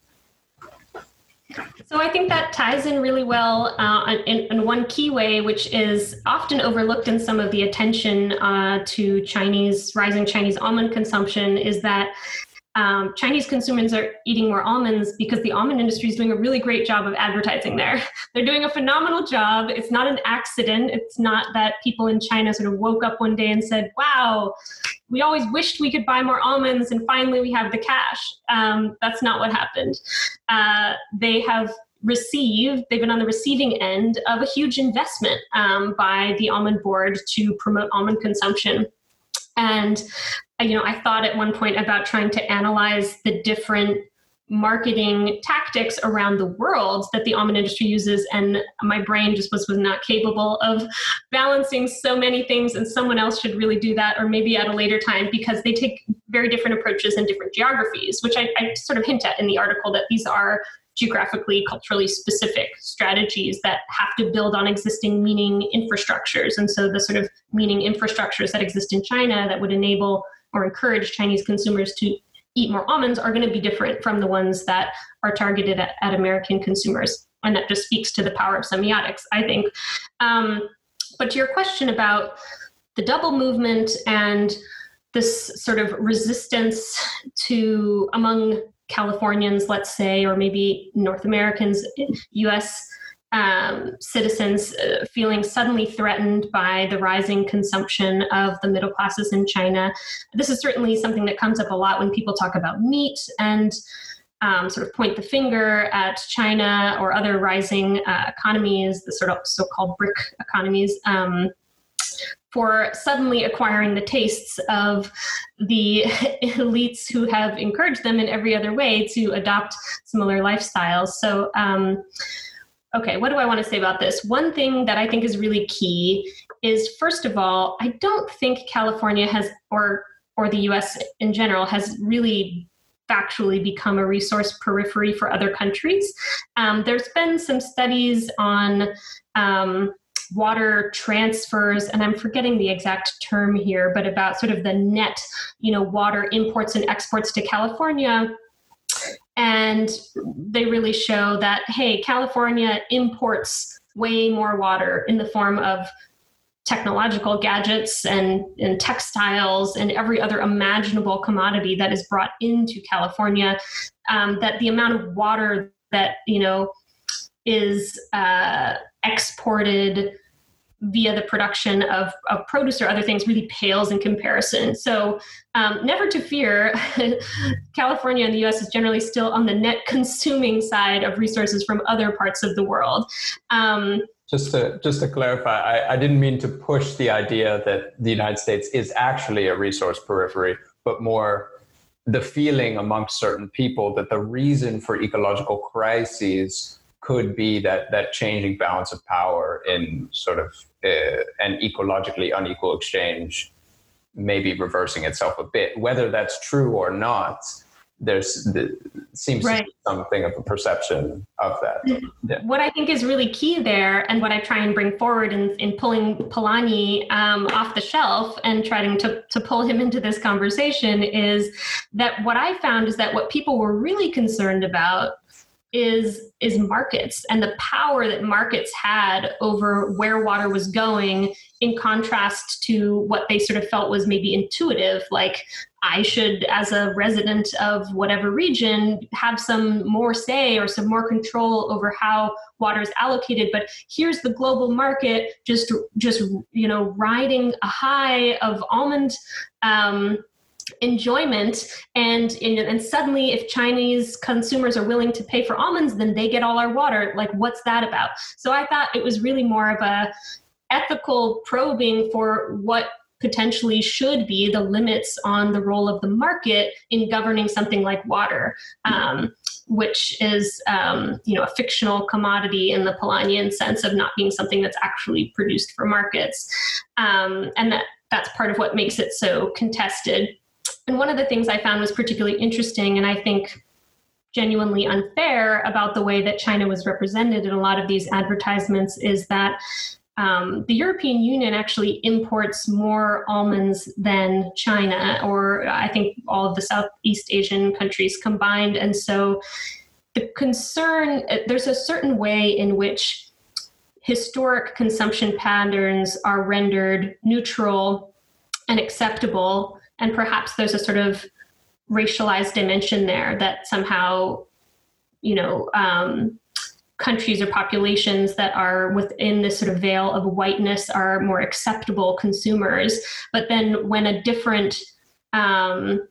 so I think that ties in really well uh, in, in, one key way, which is often overlooked in some of the attention uh, to Chinese rising Chinese almond consumption, is that um, Chinese consumers are eating more almonds because the almond industry is doing a really great job of advertising there. They're doing a phenomenal job. It's not an accident. It's not that people in China sort of woke up one day and said, wow, we always wished we could buy more almonds and finally we have the cash. Um, that's not what happened. Uh, they have received, they've been on the receiving end of a huge investment um, by the almond board to promote almond consumption And you know, I thought at one point about trying to analyze the different marketing tactics around the world that the almond industry uses. And my brain just was, was not capable of balancing so many things. And someone else should really do that or maybe at a later time because they take very different approaches in different geographies which I, I sort of hint at in the article that these are geographically culturally specific strategies that have to build on existing meaning infrastructures. And so the sort of meaning infrastructures that exist in china that would enable or encourage chinese consumers to eat more almonds are going to be different from the ones that are targeted at, at American consumers. And that just speaks to the power of semiotics, I think. Um, but to your question about the double movement and this sort of resistance to among Californians, let's say, or maybe North Americans, US um, citizens uh, feeling suddenly threatened by the rising consumption of the middle classes in China. This is certainly something that comes up a lot when people talk about meat and um, sort of point the finger at China or other rising uh, economies, the sort of so-called BRIC economies. Um, for suddenly acquiring the tastes of the elites who have encouraged them in every other way to adopt similar lifestyles. So, um, okay, what do I want to say about this? One thing that I think is really key is first of all, I don't think California has or or the US in general has really factually become a resource periphery for other countries. Um, there's been some studies on um, water transfers, and I'm forgetting the exact term here, but about sort of the net, you know, water imports and exports to California and they really show that hey california imports way more water in the form of technological gadgets and, and textiles and every other imaginable commodity that is brought into california um, that the amount of water that you know is uh, exported via the production of, of produce or other things really pales in comparison. So, um, never to fear, California and the US is generally still on the net consuming side of resources from other parts of the world. Um, just to just to clarify, I, I didn't mean to push the idea that the United States is actually a resource periphery, but more the feeling amongst certain people that the reason for ecological crises could be that that changing balance of power in sort of uh, an ecologically unequal exchange maybe reversing itself a bit. Whether that's true or not, there's the, seems right. to be something of a perception of that. Yeah. What I think is really key there, and what I try and bring forward in, in pulling Polanyi um, off the shelf and trying to, to pull him into this conversation, is that what I found is that what people were really concerned about is is markets and the power that markets had over where water was going in contrast to what they sort of felt was maybe intuitive like i should as a resident of whatever region have some more say or some more control over how water is allocated. But here's the global market just just you know riding a high of almond um, enjoyment and and suddenly if chinese consumers are willing to pay for almonds then they get all our water. Like what's that about? So i thought it was really more of a ethical probing for what potentially should be the limits on the role of the market in governing something like water um, which is um, you know a fictional commodity in the Polanyian sense of not being something that's actually produced for markets, um, and that that's part of what makes it so contested. And one of the things I found was particularly interesting, and I think genuinely unfair about the way that China was represented in a lot of these advertisements is that um, the European Union actually imports more almonds than China, or I think all of the Southeast Asian countries combined. And so the concern, there's a certain way in which historic consumption patterns are rendered neutral and acceptable and perhaps there's a sort of racialized dimension there that somehow you know um, countries or populations that are within this sort of veil of whiteness are more acceptable consumers. But then when a different um,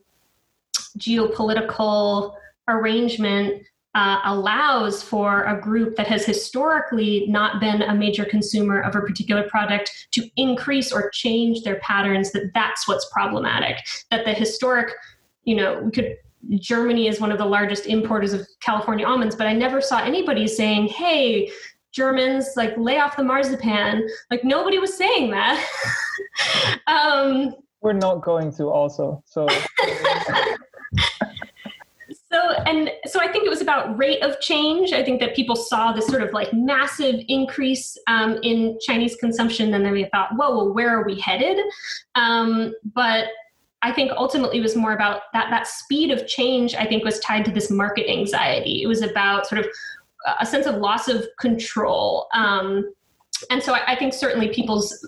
geopolitical arrangement uh, allows for a group that has historically not been a major consumer of a particular product to increase or change their patterns that that's what's problematic. That the historic you know we could germany is one of the largest importers of california almonds but i never saw anybody saying hey germans like lay off the marzipan. Like nobody was saying that. Um, we're not going to also so so and so i think it was about rate of change. I think that people saw this sort of like massive increase um, in chinese consumption and then we thought whoa well where are we headed? Um, but i think ultimately it was more about that that speed of change i think was tied to this market anxiety. It was about sort of a sense of loss of control. Um, and so I, I think certainly people's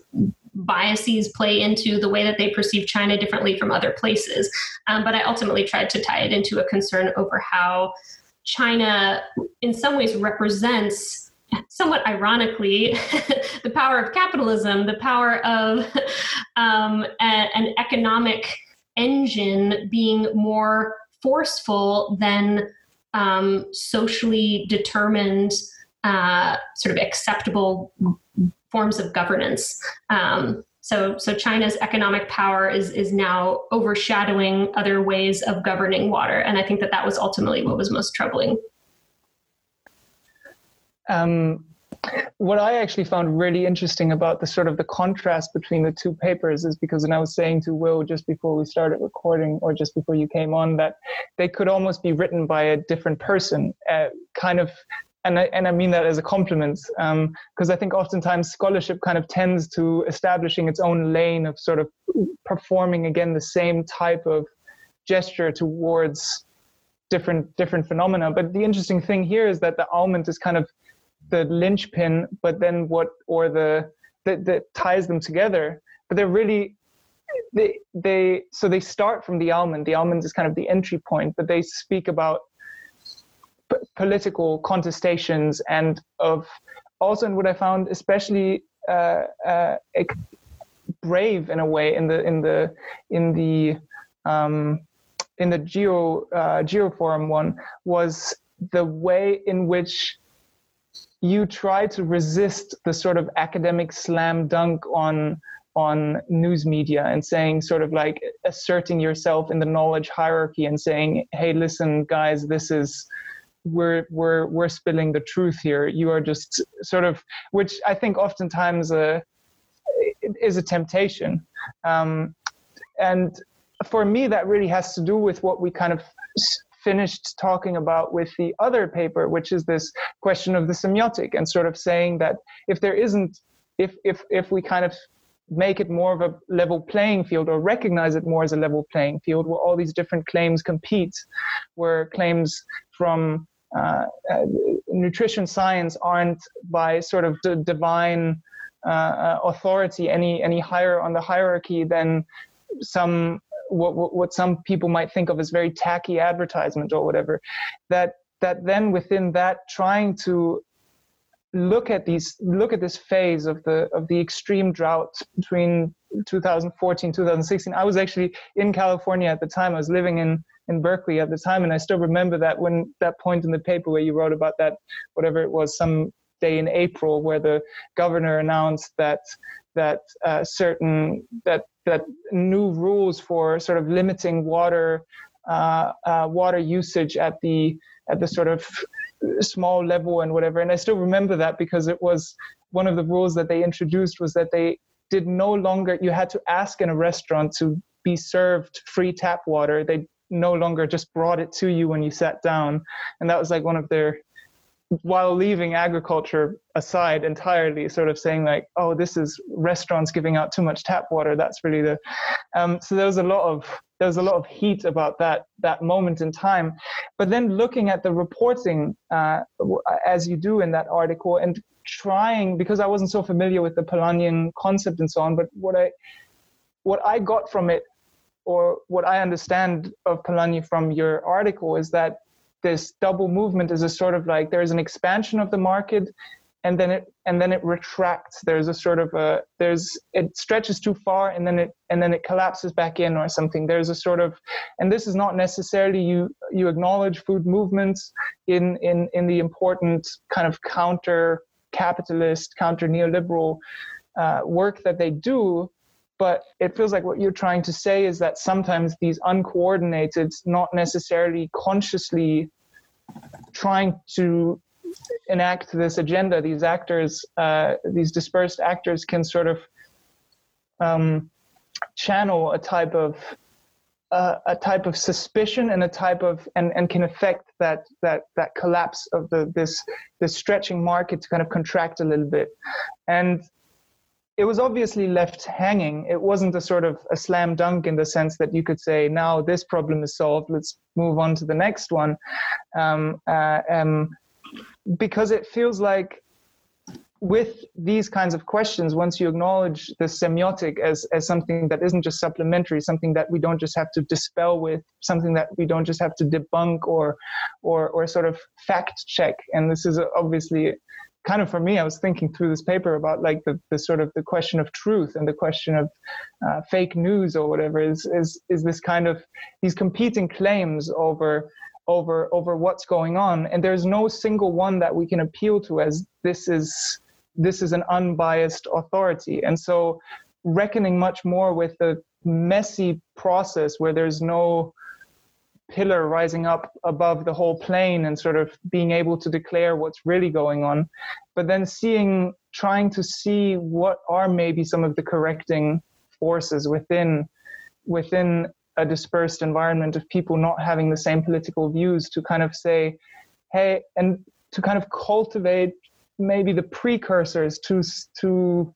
biases play into the way that they perceive China differently from other places. Um, but I ultimately tried to tie it into a concern over how China, in some ways, represents somewhat ironically the power of capitalism, the power of um, a, an economic engine being more forceful than um, socially determined, uh, sort of acceptable forms of governance. Um, so, so China's economic power is is now overshadowing other ways of governing water, and I think that that was ultimately what was most troubling. Um, what I actually found really interesting about the sort of the contrast between the two papers is because, and I was saying to Will just before we started recording, or just before you came on, that they could almost be written by a different person, uh, kind of and I, and I mean that as a compliment because um, I think oftentimes scholarship kind of tends to establishing its own lane of sort of performing again the same type of gesture towards different different phenomena. But the interesting thing here is that the almond is kind of the linchpin, but then what or the that, that ties them together. But they're really they they so they start from the almond. The almond is kind of the entry point, but they speak about political contestations. And of also and what I found especially uh, uh, brave in a way in the in the in the um, in the geo uh, Geoforum one was the way in which you try to resist the sort of academic slam dunk on on news media and saying sort of like asserting yourself in the knowledge hierarchy and saying hey listen guys this is we're we're we're spilling the truth here. You are just sort of, which I think oftentimes uh, is a temptation, um, and for me that really has to do with what we kind of finished talking about with the other paper, which is this question of the semiotic and sort of saying that if there isn't, if if if we kind of make it more of a level playing field or recognize it more as a level playing field where all these different claims compete, where claims from uh, uh, nutrition science aren't by sort of the divine uh, authority any any higher on the hierarchy than some what, what some people might think of as very tacky advertisement or whatever. That that then within that trying to look at these look at this phase of the of the extreme drought between 2014 2016 i was actually in california at the time. I was living in in Berkeley at the time, and I still remember that when that point in the paper where you wrote about that, whatever it was, some day in April, where the governor announced that that uh, certain that that new rules for sort of limiting water uh, uh, water usage at the at the sort of small level and whatever. And I still remember that because it was one of the rules that they introduced was that they did no longer you had to ask in a restaurant to be served free tap water. They no longer just brought it to you when you sat down. And that was like one of their, while leaving agriculture aside entirely, sort of saying like, oh, this is restaurants giving out too much tap water. That's really the, um, so there was a lot of, there was a lot of heat about that, that moment in time. But then looking at the reporting, uh, as you do in that article and trying, because I wasn't so familiar with the Polanyian concept and so on, but what I, what I got from it or what I understand of Polanyi from your article is that this double movement is a sort of like there is an expansion of the market and then it and then it retracts. There's a sort of a there's it stretches too far and then it and then it collapses back in or something. There's a sort of and this is not necessarily you you acknowledge food movements in in in the important kind of counter capitalist counter neoliberal uh, work that they do but it feels like what you're trying to say is that sometimes these uncoordinated not necessarily consciously trying to enact this agenda, these actors, uh, these dispersed actors, can sort of um, channel a type of uh, a type of suspicion and a type of and, and can affect that that that collapse of the this this stretching market to kind of contract a little bit. And it was obviously left hanging. It wasn't a sort of a slam dunk in the sense that you could say now this problem is solved. Let's move on to the next one. Um, uh, um, because it feels like with these kinds of questions, once you acknowledge the semiotic as, as something that isn't just supplementary, something that we don't just have to dispel with, something that we don't just have to debunk or, or, or sort of fact check. And this is obviously kind of for me, I was thinking through this paper about like the, the sort of the question of truth and the question of uh, fake news or whatever is, is, is this kind of these competing claims over over over what's going on. And there's no single one that we can appeal to as this is this is an unbiased authority. And so reckoning much more with the messy process where there's no pillar rising up above the whole plane and sort of being able to declare what's really going on but then seeing trying to see what are maybe some of the correcting forces within within a dispersed environment of people not having the same political views to kind of say, hey, and to kind of cultivate maybe the precursors to to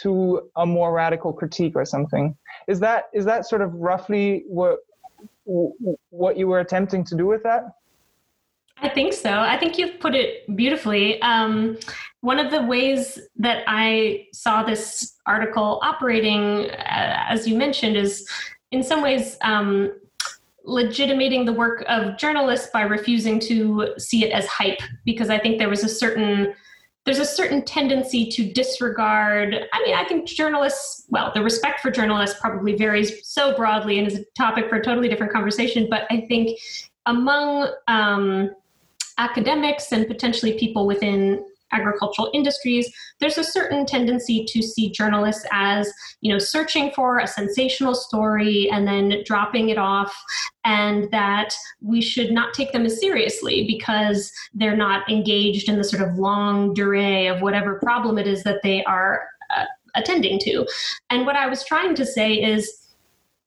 to a more radical critique or something. Is that is that sort of roughly what what you were attempting to do with that? I think so. I think you've put it beautifully. Um, one of the ways that I saw this article operating, uh, as you mentioned, is in some ways um, legitimating the work of journalists by refusing to see it as hype because i think there was a certain there's a certain tendency to disregard i mean i think journalists well the respect for journalists probably varies so broadly and is a topic for a totally different conversation but i think among um, academics and potentially people within agricultural industries, there's a certain tendency to see journalists as, you know, searching for a sensational story and then dropping it off, and that we should not take them as seriously because they're not engaged in the sort of longue durée of whatever problem it is that they are uh, attending to. And what I was trying to say is,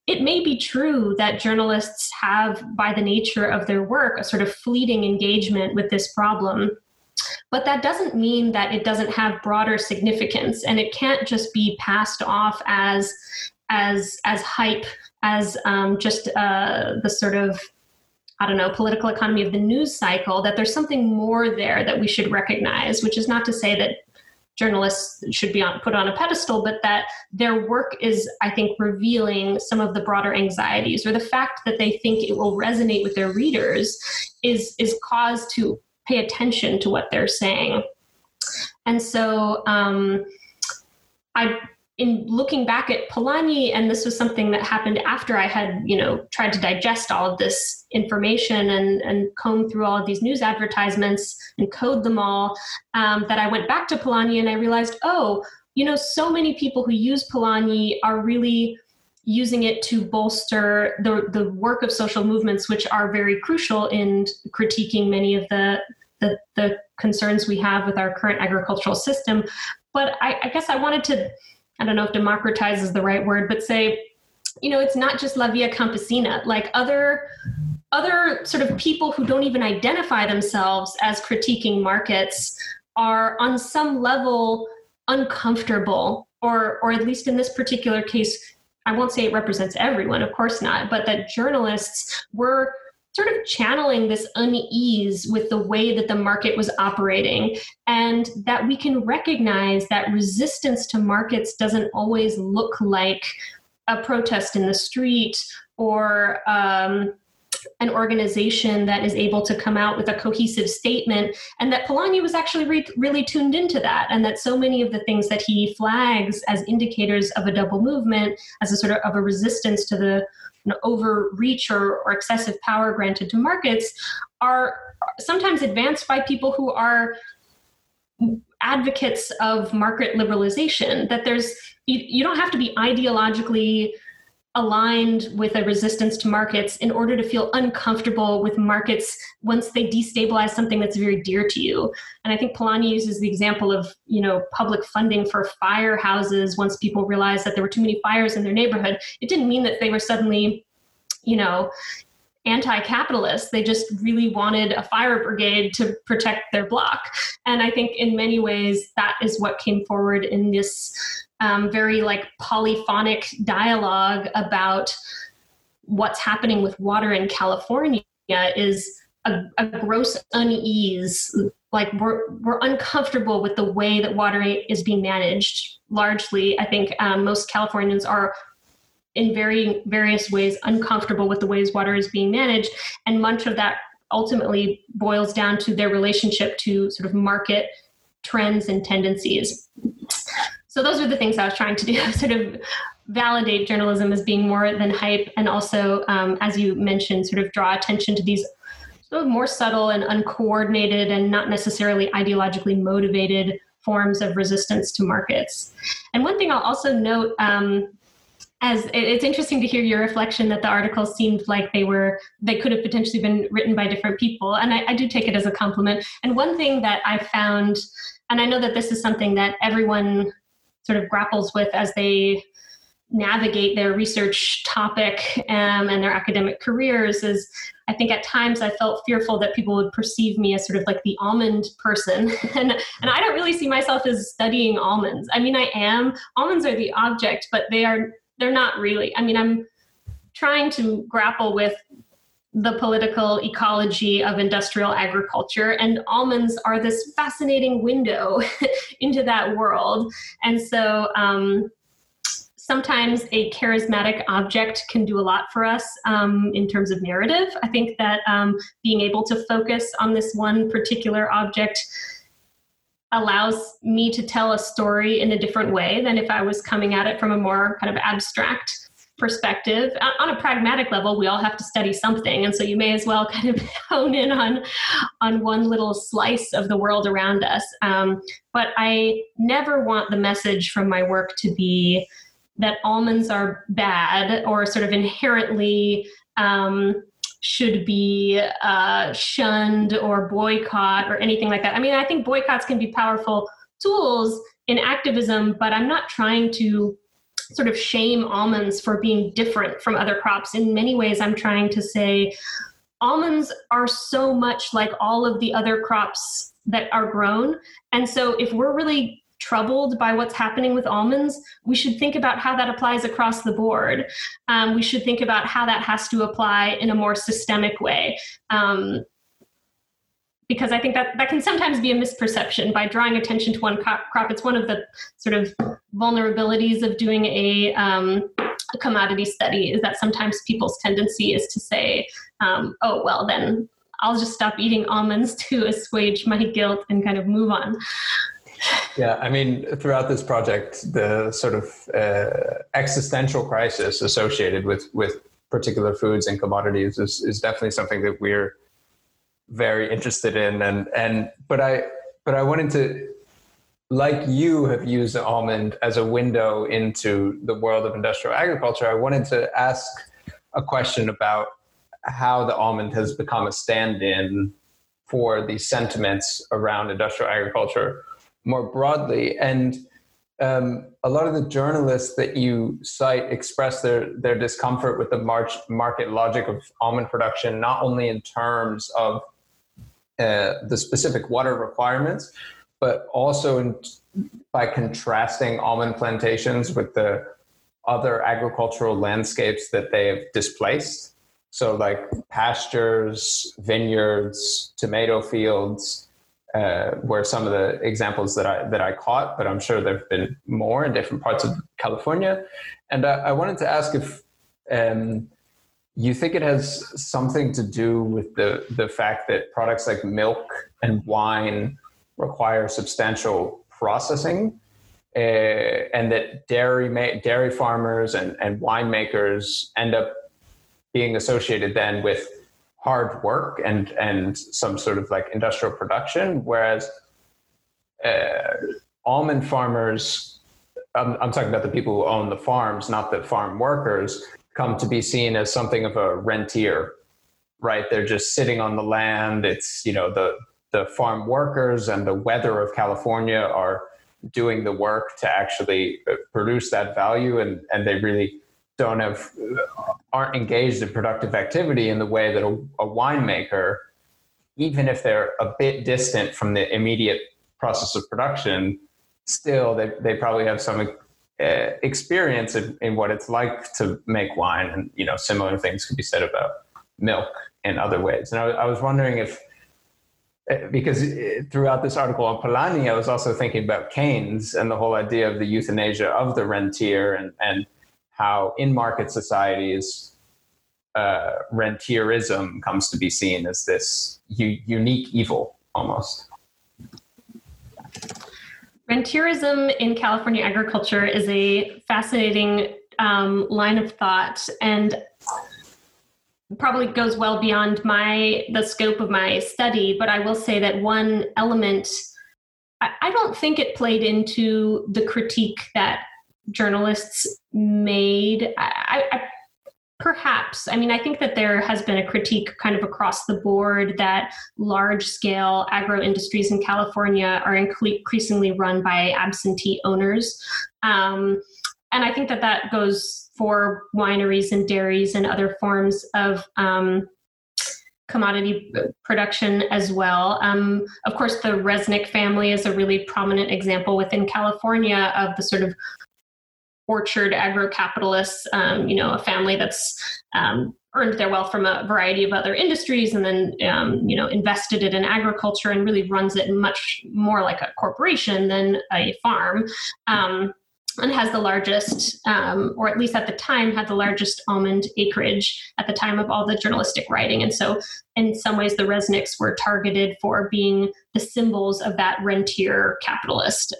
it may be true that journalists have, by the nature of their work, a sort of fleeting engagement with this problem but that doesn't mean that it doesn't have broader significance and it can't just be passed off as as as hype as um, just uh, the sort of I don't know, political economy of the news cycle, that there's something more there that we should recognize, which is not to say that journalists should be on, put on a pedestal, but that their work is, I think, revealing some of the broader anxieties or the fact that they think it will resonate with their readers is, is cause to pay attention to what they're saying. And so um, I in looking back at Polanyi, and this was something that happened after I had, you know, tried to digest all of this information and, and comb through all of these news advertisements and code them all, um, that I went back to Polanyi and I realized, oh, you know, so many people who use Polanyi are really using it to bolster the, the work of social movements, which are very crucial in critiquing many of the, the, the concerns we have with our current agricultural system. But I, I guess I wanted to, I don't know if democratize is the right word, but say, you know, it's not just La Via Campesina, like other other sort of people who don't even identify themselves as critiquing markets are on some level uncomfortable or or at least in this particular case I won't say it represents everyone, of course not, but that journalists were sort of channeling this unease with the way that the market was operating, and that we can recognize that resistance to markets doesn't always look like a protest in the street or um, an organization that is able to come out with a cohesive statement, and that Polanyi was actually re- really tuned into that, and that so many of the things that he flags as indicators of a double movement, as a sort of, of a resistance to the you overreach or, or excessive power granted to markets, are sometimes advanced by people who are advocates of market liberalization. That there's you, you don't have to be ideologically aligned with a resistance to markets in order to feel uncomfortable with markets once they destabilize something that's very dear to you. And I think Polanyi uses the example of, you know, public funding for firehouses once people realized that there were too many fires in their neighborhood. It didn't mean that they were suddenly, you know, anti-capitalist they just really wanted a fire brigade to protect their block and i think in many ways that is what came forward in this um, very like polyphonic dialogue about what's happening with water in California is a, a, gross unease. Like we're we're uncomfortable with the way that water is being managed. Largely, I think um, most Californians are in very various ways uncomfortable with the ways water is being managed, and much of that ultimately boils down to their relationship to sort of market trends and tendencies so those are the things I was trying to do, sort of validate journalism as being more than hype, and also, um, as you mentioned, sort of draw attention to these sort of more subtle and uncoordinated and not necessarily ideologically motivated forms of resistance to markets. And one thing I'll also note. Um, as it's interesting to hear your reflection that the articles seemed like they were they could have potentially been written by different people and I, I do take it as a compliment and one thing that i found and i know that this is something that everyone sort of grapples with as they navigate their research topic um, and their academic careers is I think at times I felt fearful that people would perceive me as sort of like the almond person. and and I don't really see myself as studying almonds. I mean I am. Almonds are the object, but they are they're not really. I mean I'm trying to grapple with the political ecology of industrial agriculture. And almonds are this fascinating window into that world. And so um, sometimes a charismatic object can do a lot for us um, in terms of narrative. I think that um, being able to focus on this one particular object allows me to tell a story in a different way than if I was coming at it from a more kind of abstract perspective on a pragmatic level we all have to study something. And so you may as well kind of hone in on on one little slice of the world around us. Um, but i never want the message from my work to be that almonds are bad or sort of inherently um, should be uh, shunned or boycott or anything like that. I mean i think boycotts can be powerful tools in activism but i'm not trying to sort of shame almonds for being different from other crops. In many ways, I'm trying to say almonds are so much like all of the other crops that are grown. And so if we're really troubled by what's happening with almonds, we should think about how that applies across the board. Um, we should think about how that has to apply in a more systemic way. Um, because I think that that can sometimes be a misperception by drawing attention to one crop. It's one of the sort of vulnerabilities of doing a, um, a commodity study is that sometimes people's tendency is to say, um, oh, well, then I'll just stop eating almonds to assuage my guilt and kind of move on. Yeah, I mean, throughout this project, the sort of uh, existential crisis associated with with particular foods and commodities is, is definitely something that we're very interested in. And and but i but i wanted to like you have used almond as a window into the world of industrial agriculture. I wanted to ask a question about how the almond has become a stand-in for these sentiments around industrial agriculture more broadly. And um, a lot of the journalists that you cite express their, their discomfort with the march, market logic of almond production, not only in terms of uh, the specific water requirements, but also in, by contrasting almond plantations with the other agricultural landscapes that they have displaced. So, like pastures, vineyards, tomato fields, uh, were some of the examples that I that I caught. But I'm sure there've been more in different parts of California. And I, I wanted to ask if um, you think it has something to do with the the fact that products like milk and wine require substantial processing uh, and that dairy ma- dairy farmers and, and winemakers end up being associated then with hard work and and some sort of like industrial production whereas uh, almond farmers I'm, I'm talking about the people who own the farms not the farm workers come to be seen as something of a rentier, right? They're just sitting on the land. It's, you know, the, the farm workers and the weather of California are doing the work to actually uh, produce that value. And, and they really don't have, aren't engaged in productive activity in the way that a, a winemaker, even if they're a bit distant from the immediate process of production, still they, they probably have some uh, experience in, in, what it's like to make wine, and you know, similar things could be said about milk in other ways. And I, I was wondering if, uh, because uh, throughout this article on Polanyi, I was also thinking about Keynes and the whole idea of the euthanasia of the rentier, and and how in market societies. Uh, rentierism comes to be seen as this u- unique evil almost. Rentierism in California agriculture is a fascinating um, line of thought and probably goes well beyond my the scope of my study but i will say that one element i, I don't think it played into the critique that journalists made. I, I, Perhaps. I mean, I think that there has been a critique kind of across the board that large scale agro industries in California are increasingly run by absentee owners. Um, and I think that that goes for wineries and dairies and other forms of um, commodity production as well. Um, of course, the Resnick family is a really prominent example within California of the sort of orchard agro capitalists, um, you know, a family that's um, earned their wealth from a variety of other industries and then, um, you know, invested it in agriculture and really runs it much more like a corporation than a farm. Um, and has the largest, um, or at least at the time, had the largest almond acreage at the time of all the journalistic writing. And so, in some ways, the Resnicks were targeted for being the symbols of that rentier capitalist.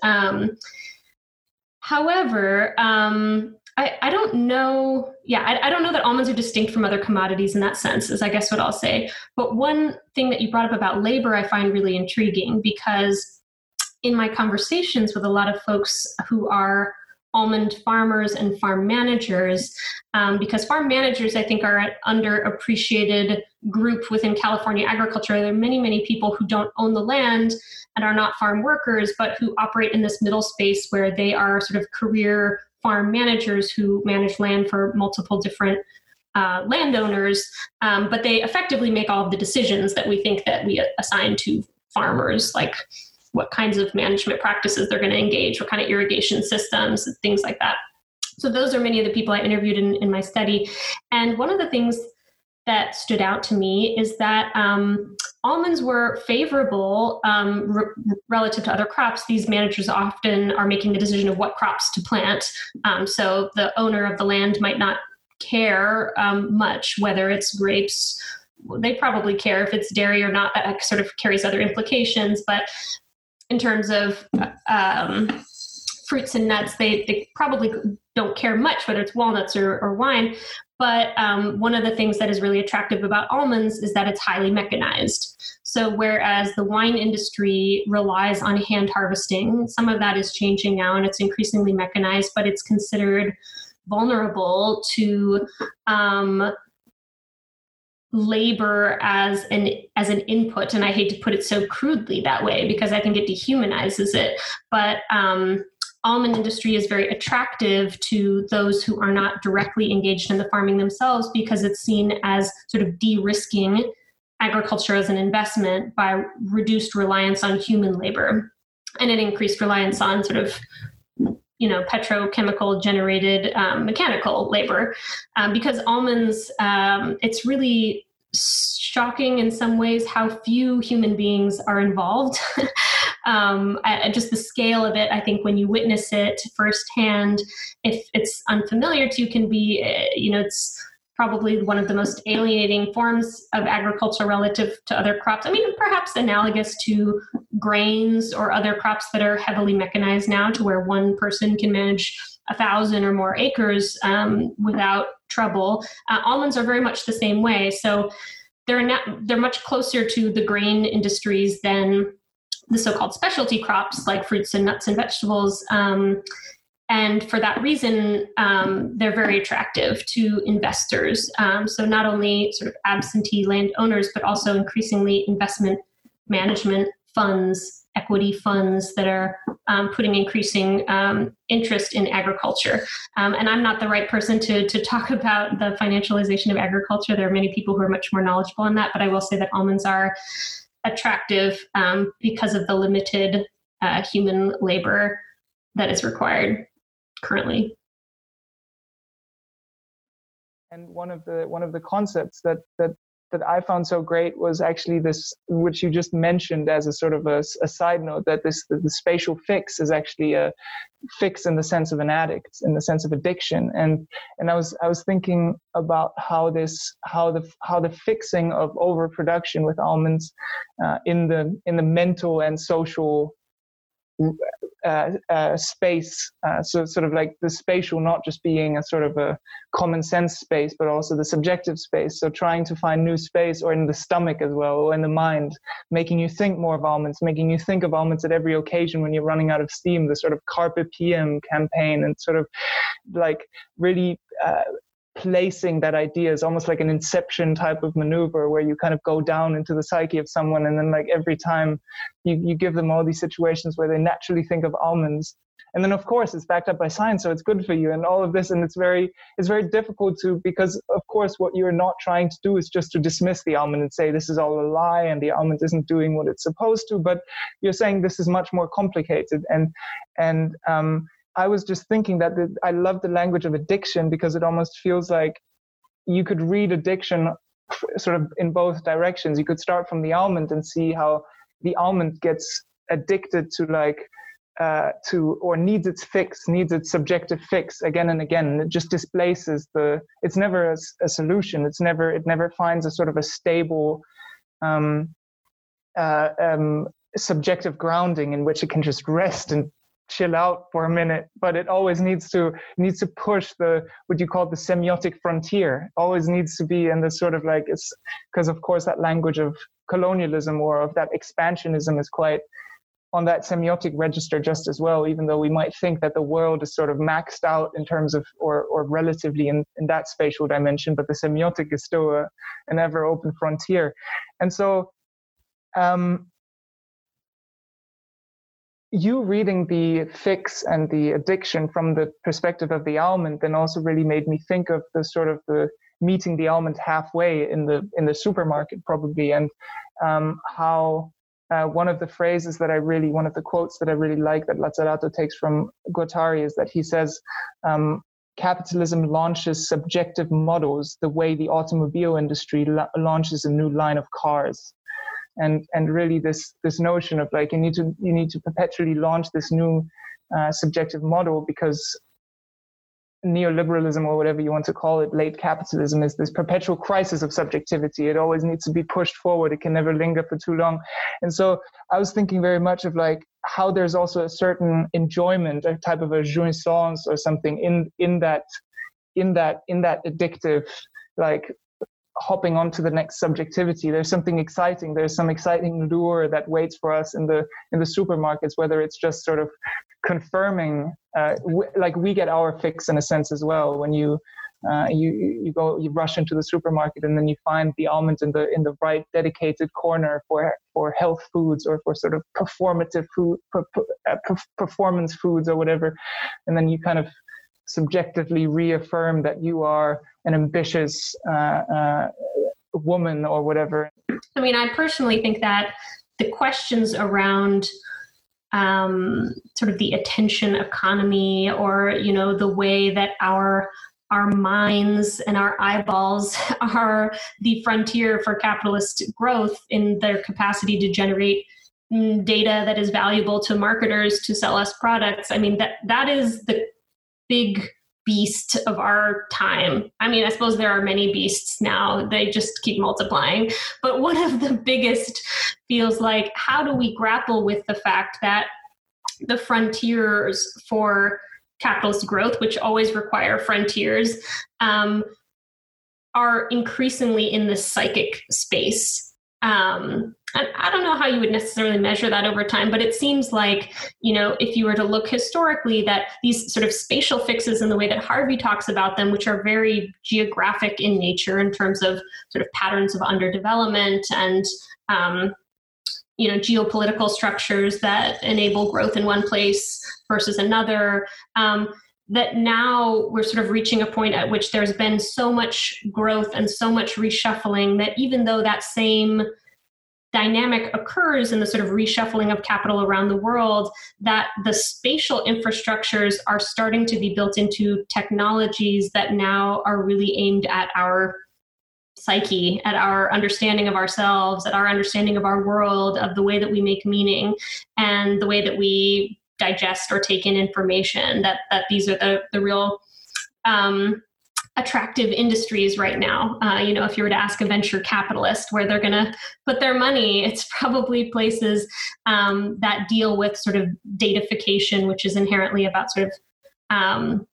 However, um, I, I don't know. Yeah, I, I don't know that almonds are distinct from other commodities in that sense, is I guess what I'll say. But one thing that you brought up about labor, I find really intriguing because in my conversations with a lot of folks who are almond farmers and farm managers um, because farm managers i think are an underappreciated group within california agriculture. There are many many people who don't own the land and are not farm workers but who operate in this middle space where they are sort of career farm managers who manage land for multiple different uh, landowners, um, but they effectively make all of the decisions that we think that we assign to farmers, like what kinds of management practices they're going to engage, what kind of irrigation systems, things like that. So those are many of the people I interviewed in, in my study. And one of the things that stood out to me is that um, almonds were favorable um, re- relative to other crops. These managers often are making the decision of what crops to plant. Um, so the owner of the land might not care um, much whether it's grapes. They probably care if it's dairy or not. That sort of carries other implications. But in terms of um, fruits and nuts, they, they probably don't care much whether it's walnuts or, or wine. But um, one of the things that is really attractive about almonds is that it's highly mechanized. So, whereas the wine industry relies on hand harvesting, some of that is changing now and it's increasingly mechanized, but it's considered vulnerable to um, labor as an as an input and i hate to put it so crudely that way because i think it dehumanizes it but um, almond industry is very attractive to those who are not directly engaged in the farming themselves because it's seen as sort of de-risking agriculture as an investment by reduced reliance on human labor. And an increased reliance on sort of you know petrochemical generated um, mechanical labor. Um, because almonds um, it's really shocking in some ways how few human beings are involved. Um, just the scale of it i think when you witness it firsthand if it's unfamiliar to you can be eh, you know it's probably one of the most alienating forms of agriculture relative to other crops. I mean, perhaps analogous to grains or other crops that are heavily mechanized now, to where one person can manage a thousand or more acres um, without trouble. Uh, almonds are very much the same way. So they're not, they're much closer to the grain industries than the so-called specialty crops like fruits and nuts and vegetables. Um, and for that reason, um, they're very attractive to investors. Um, so not only sort of absentee landowners, but also increasingly investment management funds, equity funds that are um, putting increasing um, interest in agriculture. Um, and I'm not the right person to, to talk about the financialization of agriculture. There are many people who are much more knowledgeable on that, but I will say that almonds are attractive um, because of the limited uh, human labor that is required currently. And one of the one of the concepts that that that I found so great was actually this, which you just mentioned as a sort of a, a side note, that this the, the, spatial fix is actually a fix in the sense of an addict, in the sense of addiction. And and I was I was thinking about how this how the how the fixing of overproduction with almonds uh, in the in the mental and social uh, uh, space. Uh, so sort of like the spatial, not just being a sort of a common sense space, but also the subjective space. So trying to find new space, or in the stomach as well, or in the mind, making you think more of almonds, making you think of almonds at every occasion when you're running out of steam. The sort of carpe diem campaign, and sort of like really uh, placing that idea is almost like an inception type of maneuver where you kind of go down into the psyche of someone and then like every time you, you give them all these situations where they naturally think of almonds. And then of course it's backed up by science so it's good for you and all of this and it's very it's very difficult to because of course what you're not trying to do is just to dismiss the almond and say this is all a lie and the almond isn't doing what it's supposed to but you're saying this is much more complicated. And and um I was just thinking that the, I love the language of addiction because it almost feels like you could read addiction sort of in both directions. You could start from the almond and see how the almond gets addicted to like uh, to or needs its fix, needs its subjective fix again and again. It just displaces the. It's never a, a, solution. It's never. It never finds a sort of a stable. Um, uh, um, subjective grounding in which it can just rest and chill out for a minute but it always needs to needs to push the what you call the semiotic frontier. Always needs to be in this sort of like it's because of course that language of colonialism or of that expansionism is quite on that semiotic register just as well even though we might think that the world is sort of maxed out in terms of or or relatively in, in that spatial dimension but the semiotic is still a, an ever open frontier. And so um, you reading the fix and the addiction from the perspective of the almond then also really made me think of the sort of the meeting the almond halfway in the in the supermarket probably. And um, how uh, one of the phrases that I really one of the quotes that I really like that Lazzarato takes from Guattari is that he says um, capitalism launches subjective models the way the automobile industry la- launches a new line of cars and and really this this notion of like you need to you need to perpetually launch this new uh, subjective model because neoliberalism or whatever you want to call it late capitalism is this perpetual crisis of subjectivity. It always needs to be pushed forward. It can never linger for too long. And so i was thinking very much of like how there's also a certain enjoyment a type of a jouissance or something in in that in that in that addictive like hopping on to the next subjectivity. There's something exciting. There's some exciting lure that waits for us in the in the supermarkets whether it's just sort of confirming uh, w- like we get our fix in a sense as well. When you uh, you you go you rush into the supermarket and then you find the almond in the in the right dedicated corner for for health foods or for sort of performative food per, per, uh, performance foods or whatever. And then you kind of subjectively reaffirm that you are an ambitious uh, uh, woman or whatever. I mean, I personally think that the questions around um, sort of the attention economy or you know the way that our our minds and our eyeballs are the frontier for capitalist growth in their capacity to generate mm, data that is valuable to marketers to sell us products i mean that that is the big beast of our time. I mean, I suppose there are many beasts now, they just keep multiplying. But one of the biggest feels like how do we grapple with the fact that the frontiers for capitalist growth, which always require frontiers, um, are increasingly in the psychic space. Um, I don't know how you would necessarily measure that over time, but it seems like, you know, if you were to look historically, that these sort of spatial fixes in the way that Harvey talks about them, which are very geographic in nature in terms of sort of patterns of underdevelopment and, um, you know, geopolitical structures that enable growth in one place versus another. Um, that now we're sort of reaching a point at which there's been so much growth and so much reshuffling that even though that same dynamic occurs in the sort of reshuffling of capital around the world that the spatial infrastructures are starting to be built into technologies that now are really aimed at our psyche, at our understanding of ourselves, at our understanding of our world, of the way that we make meaning, and the way that we digest or take in information. That that these are the the real um, attractive industries right now. Uh, you know, if you were to ask a venture capitalist where they're going to put their money, it's probably places um, that deal with sort of datification, which is inherently about sort of um,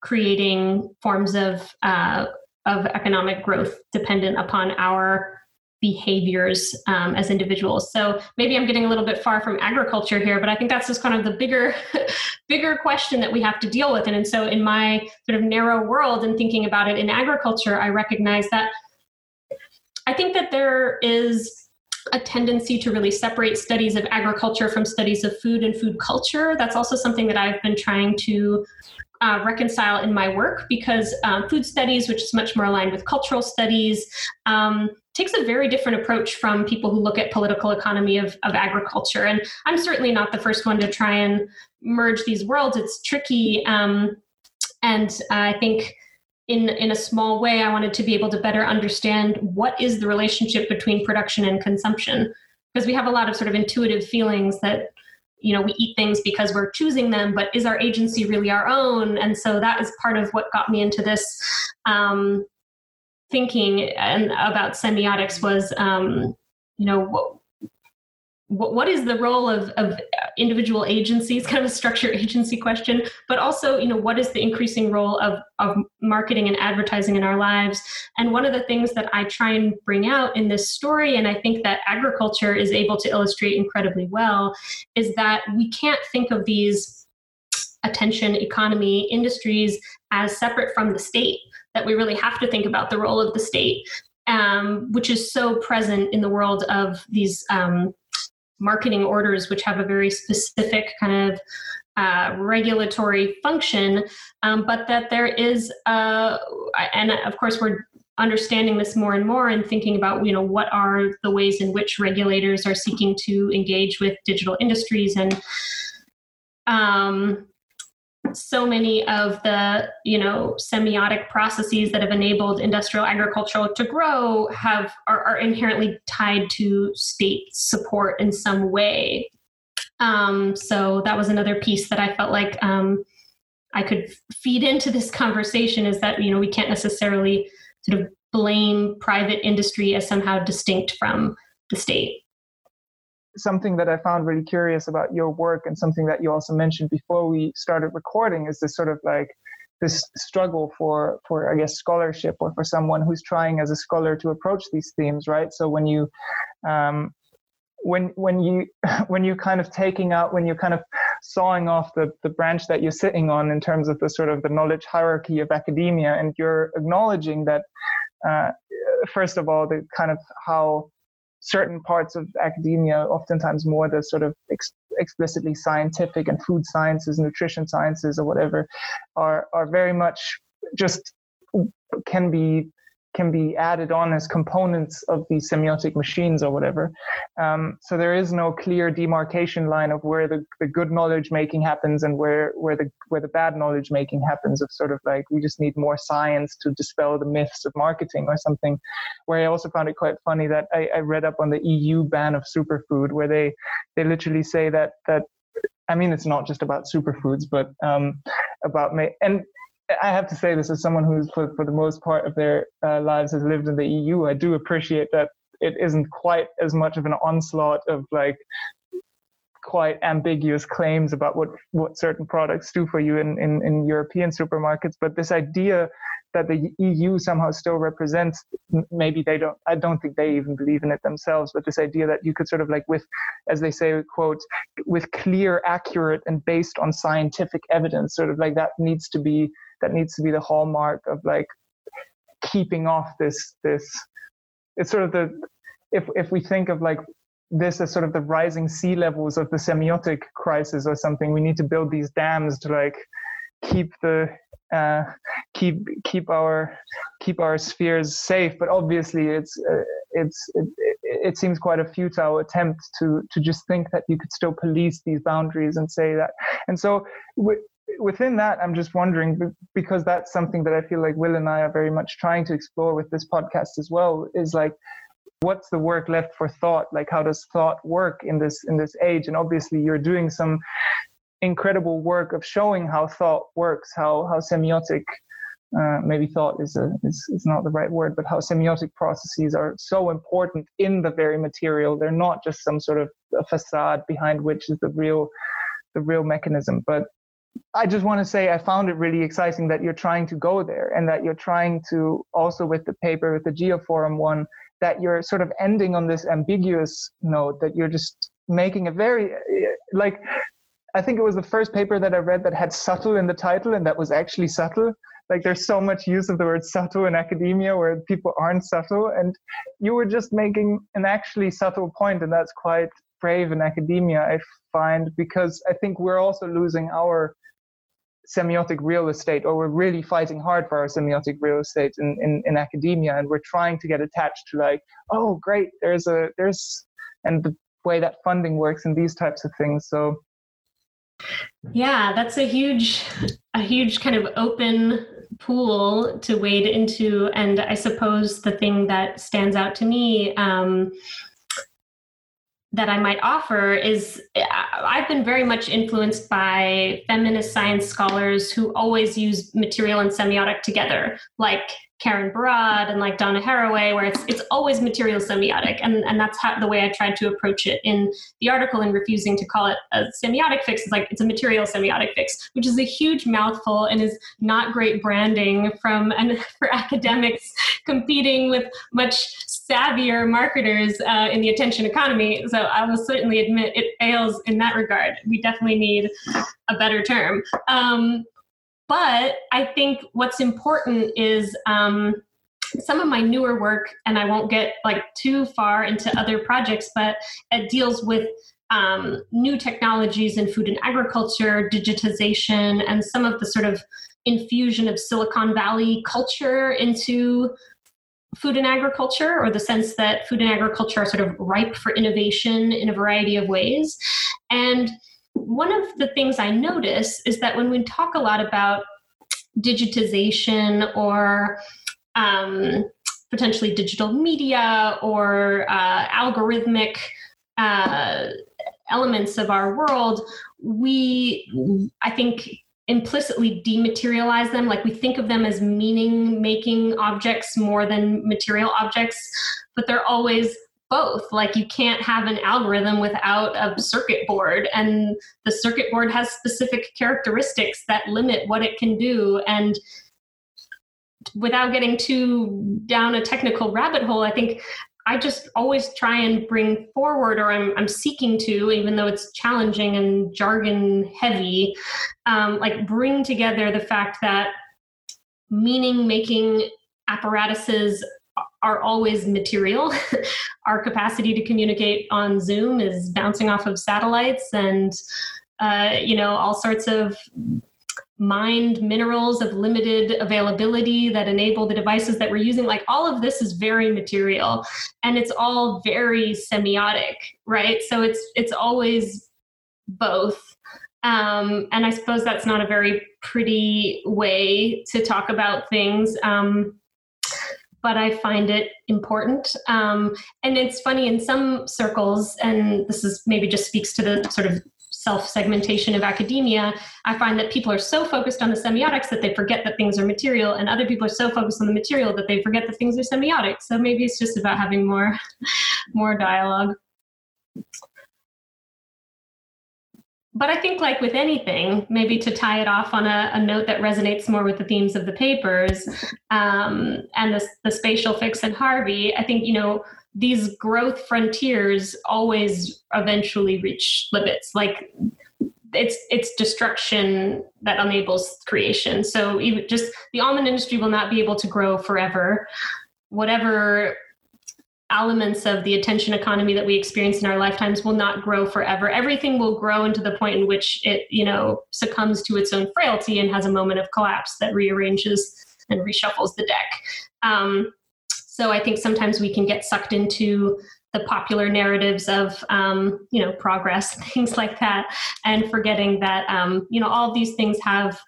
creating forms of uh, of economic growth dependent upon our behaviors um, as individuals. So maybe I'm getting a little bit far from agriculture here, but I think that's just kind of the bigger, bigger question that we have to deal with. And, and so in my sort of narrow world and thinking about it in agriculture, I recognize that I think that there is a tendency to really separate studies of agriculture from studies of food and food culture. That's also something that I've been trying to uh, reconcile in my work because um, food studies, which is much more aligned with cultural studies, um, takes a very different approach from people who look at political economy of, of agriculture. And I'm certainly not the first one to try and merge these worlds. It's tricky. Um, and I think in, in a small way, I wanted to be able to better understand what is the relationship between production and consumption. Because we have a lot of sort of intuitive feelings that you know we eat things because we're choosing them but is our agency really our own and so that is part of what got me into this um, thinking and about semiotics was um, you know what, what is the role of, of individual agencies kind of a structure agency question but also you know what is the increasing role of, of marketing and advertising in our lives? And one of the things that i try and bring out in this story and i think that agriculture is able to illustrate incredibly well is that we can't think of these attention economy industries as separate from the state that we really have to think about the role of the state, um, which is so present in the world of these um, marketing orders, which have a very specific kind of uh, regulatory function, um, but that there is, uh, and of course, we're understanding this more and more and thinking about you know what are the ways in which regulators are seeking to engage with digital industries and um, so many of the you know semiotic processes that have enabled industrial agriculture to grow have are, are inherently tied to state support in some way. Um, so that was another piece that i felt like um, i could feed into this conversation is that you know we can't necessarily sort of blame private industry as somehow distinct from the state something that I found really curious about your work and something that you also mentioned before we started recording is this sort of like this struggle for for I guess scholarship or for someone who's trying as a scholar to approach these themes, right? So when you um, when when you when you're kind of taking out when you're kind of sawing off the the branch that you're sitting on in terms of the sort of the knowledge hierarchy of academia and you're acknowledging that uh, first of all the kind of how certain parts of academia, oftentimes more the sort of ex- explicitly scientific and food sciences, nutrition sciences, or whatever, are are very much just can be can be added on as components of these semiotic machines or whatever. Um, so there is no clear demarcation line of where the, the good knowledge making happens and where, where the where the bad knowledge making happens of sort of like we just need more science to dispel the myths of marketing or something. Where I also found it quite funny that I, I read up on the EU ban of superfood where they they literally say that that I mean it's not just about superfoods but um, about and I have to say this as someone who's for, for the most part of their uh, lives has lived in the EU. I do appreciate that it isn't quite as much of an onslaught of like quite ambiguous claims about what, what certain products do for you in, in, in European supermarkets. But this idea that the EU somehow still represents, maybe they don't, I don't think they even believe in it themselves, but this idea that you could sort of like with, as they say, quote, with clear, accurate, and based on scientific evidence, sort of like that needs to be, that needs to be the hallmark of like keeping off this, this, it's sort of the, if, if we think of like this as sort of the rising sea levels of the semiotic crisis or something. We need to build these dams to like keep the uh, keep keep our keep our spheres safe. But obviously, it's uh, it's it, it, seems quite a futile attempt to to just think that you could still police these boundaries and say that. And so. Within that, I'm just wondering because that's something that I feel like Will and I are very much trying to explore with this podcast as well. Is like what's the work left for thought like how does thought work in this in this age and obviously you're doing some incredible work of showing how thought works how how semiotic uh, maybe thought is, a, is is not the right word, but how semiotic processes are so important in the very material. They're not just some sort of facade behind which is the real the real mechanism. But I just want to say I found it really exciting that you're trying to go there and that you're trying to also with the paper with the Geoforum one that you're sort of ending on this ambiguous note that you're just making a very eh, like I think it was the first paper that I read that had subtle in the title and that was actually subtle. Like there's so much use of the word subtle in academia where people aren't subtle. And you were just making an actually subtle point, and that's quite brave in academia, I find, because I think we're also losing our semiotic real estate or we're really fighting hard for our semiotic real estate in, in, in academia and we're trying to get attached to like oh great there's a there's and the way that funding works and these types of things. So yeah that's a huge a huge kind of open pool to wade into and i suppose the thing that stands out to me um, that I might offer is I've been very much influenced by feminist science scholars who always use material and semiotic together, like Karen Barad and like Donna Haraway, where it's it's always material semiotic, and and that's how the way I tried to approach it in the article and refusing to call it a semiotic fix It's like it's a material semiotic fix, which is a huge mouthful and is not great branding from and for academics competing with much savvier marketers uh, in the attention economy. So I will certainly admit it fails in that regard. We definitely need a better term. Um, but I think what's important is um, some of my newer work, and I won't get like too far into other projects, but it deals with um, new technologies in food and agriculture, digitization, and some of the sort of infusion of Silicon Valley culture into food and agriculture, or the sense that food and agriculture are sort of ripe for innovation in a variety of ways. And one of the things I notice is that when we talk a lot about digitization or um, potentially digital media or uh, algorithmic uh, elements of our world, we, I think, implicitly dematerialize them. Like we think of them as meaning making objects more than material objects, but they're always both. Like you can't have an algorithm without a circuit board, and the circuit board has specific characteristics that limit what it can do. And without getting too down a technical rabbit hole, I think I just always try and bring forward, or I'm, I'm seeking to, even though it's challenging and jargon heavy, um, like bring together the fact that meaning making apparatuses are always material. Our capacity to communicate on Zoom is bouncing off of satellites and, uh, you know, all sorts of mined minerals of limited availability that enable the devices that we're using. Like all of this is very material and it's all very semiotic, right? So it's it's always both. Um, and I suppose that's not a very pretty way to talk about things. Um, but I find it important. Um, and it's funny in some circles, and this is maybe just speaks to the sort of self segmentation of academia, I find that people are so focused on the semiotics that they forget that things are material, and other people are so focused on the material that they forget that things are semiotic. So maybe it's just about having more, more dialogue. But I think, like with anything, maybe to tie it off on a, a note that resonates more with the themes of the papers um, and the, the spatial fix and Harvey, I think, you know, these growth frontiers always eventually reach limits. Like it's it's destruction that enables creation. So even just the almond industry will not be able to grow forever. Whatever elements of the attention economy that we experience in our lifetimes will not grow forever. Everything will grow into the point in which it, you know, succumbs to its own frailty and has a moment of collapse that rearranges and reshuffles the deck. Um, so I think sometimes we can get sucked into the popular narratives of um, you know progress, things like that, and forgetting that um, you know all these things have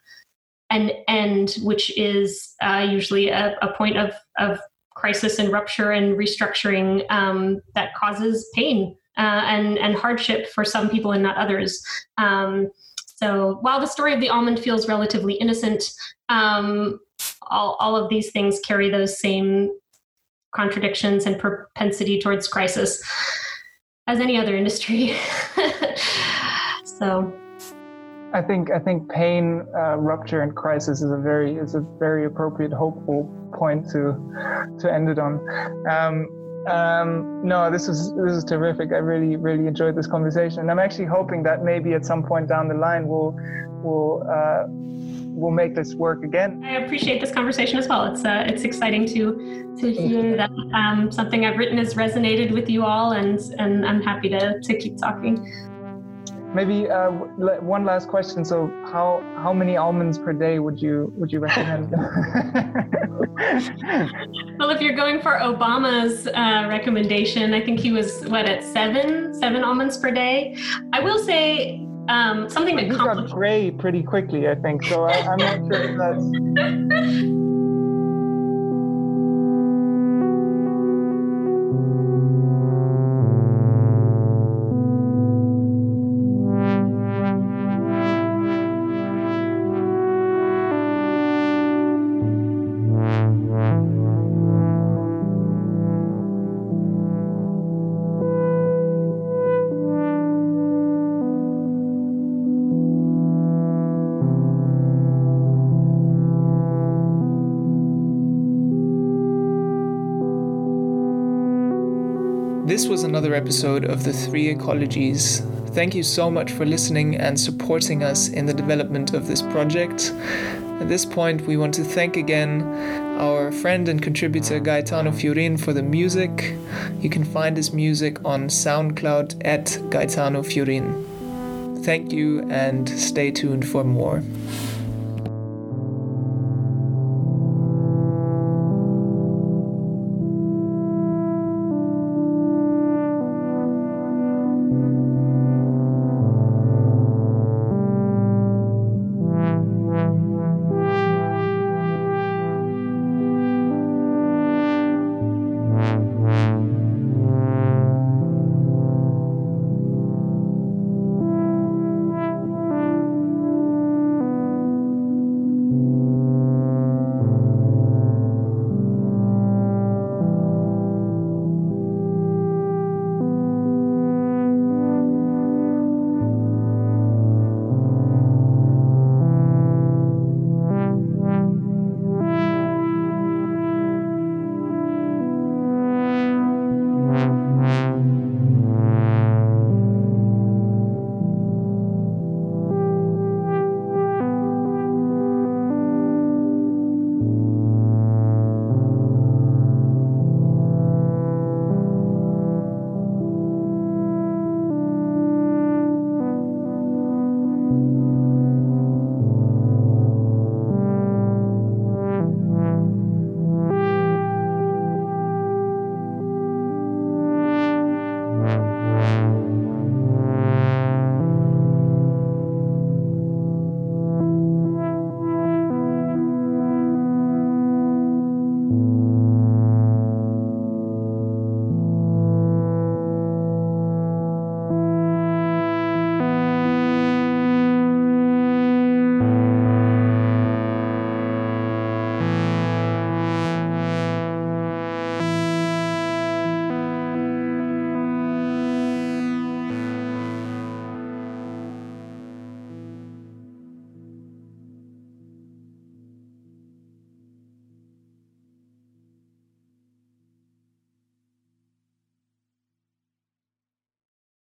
an end, which is uh, usually a, a, point of of crisis and rupture and restructuring um, that causes pain uh, and and hardship for some people and not others. Um, so while the story of the almond feels relatively innocent, um, all, all of these things carry those same contradictions and propensity towards crisis as any other industry. so I think I think pain, uh, rupture, and crisis is a very is a very appropriate, hopeful point to to end it on. Um, um, no, this is this is terrific. I really really enjoyed this conversation, and I'm actually hoping that maybe at some point down the line we'll we'll uh, we'll make this work again. I appreciate this conversation as well. It's uh, it's exciting to to hear that um, something I've written has resonated with you all, and and I'm happy to to keep talking. Maybe uh, one last question. So, how how many almonds per day would you would you recommend? well, if you're going for Obama's uh, recommendation, I think he was what at seven seven almonds per day. I will say um, something that he got gray pretty quickly, I think. So I, I'm not sure if that's. episode of The Three Ecologies. Thank you so much for listening and supporting us in the development of this project. At this point, we want to thank again our friend and contributor Gaetano Fiorin for the music. You can find his music on SoundCloud at Gaetano Fiorin. Thank you and stay tuned for more.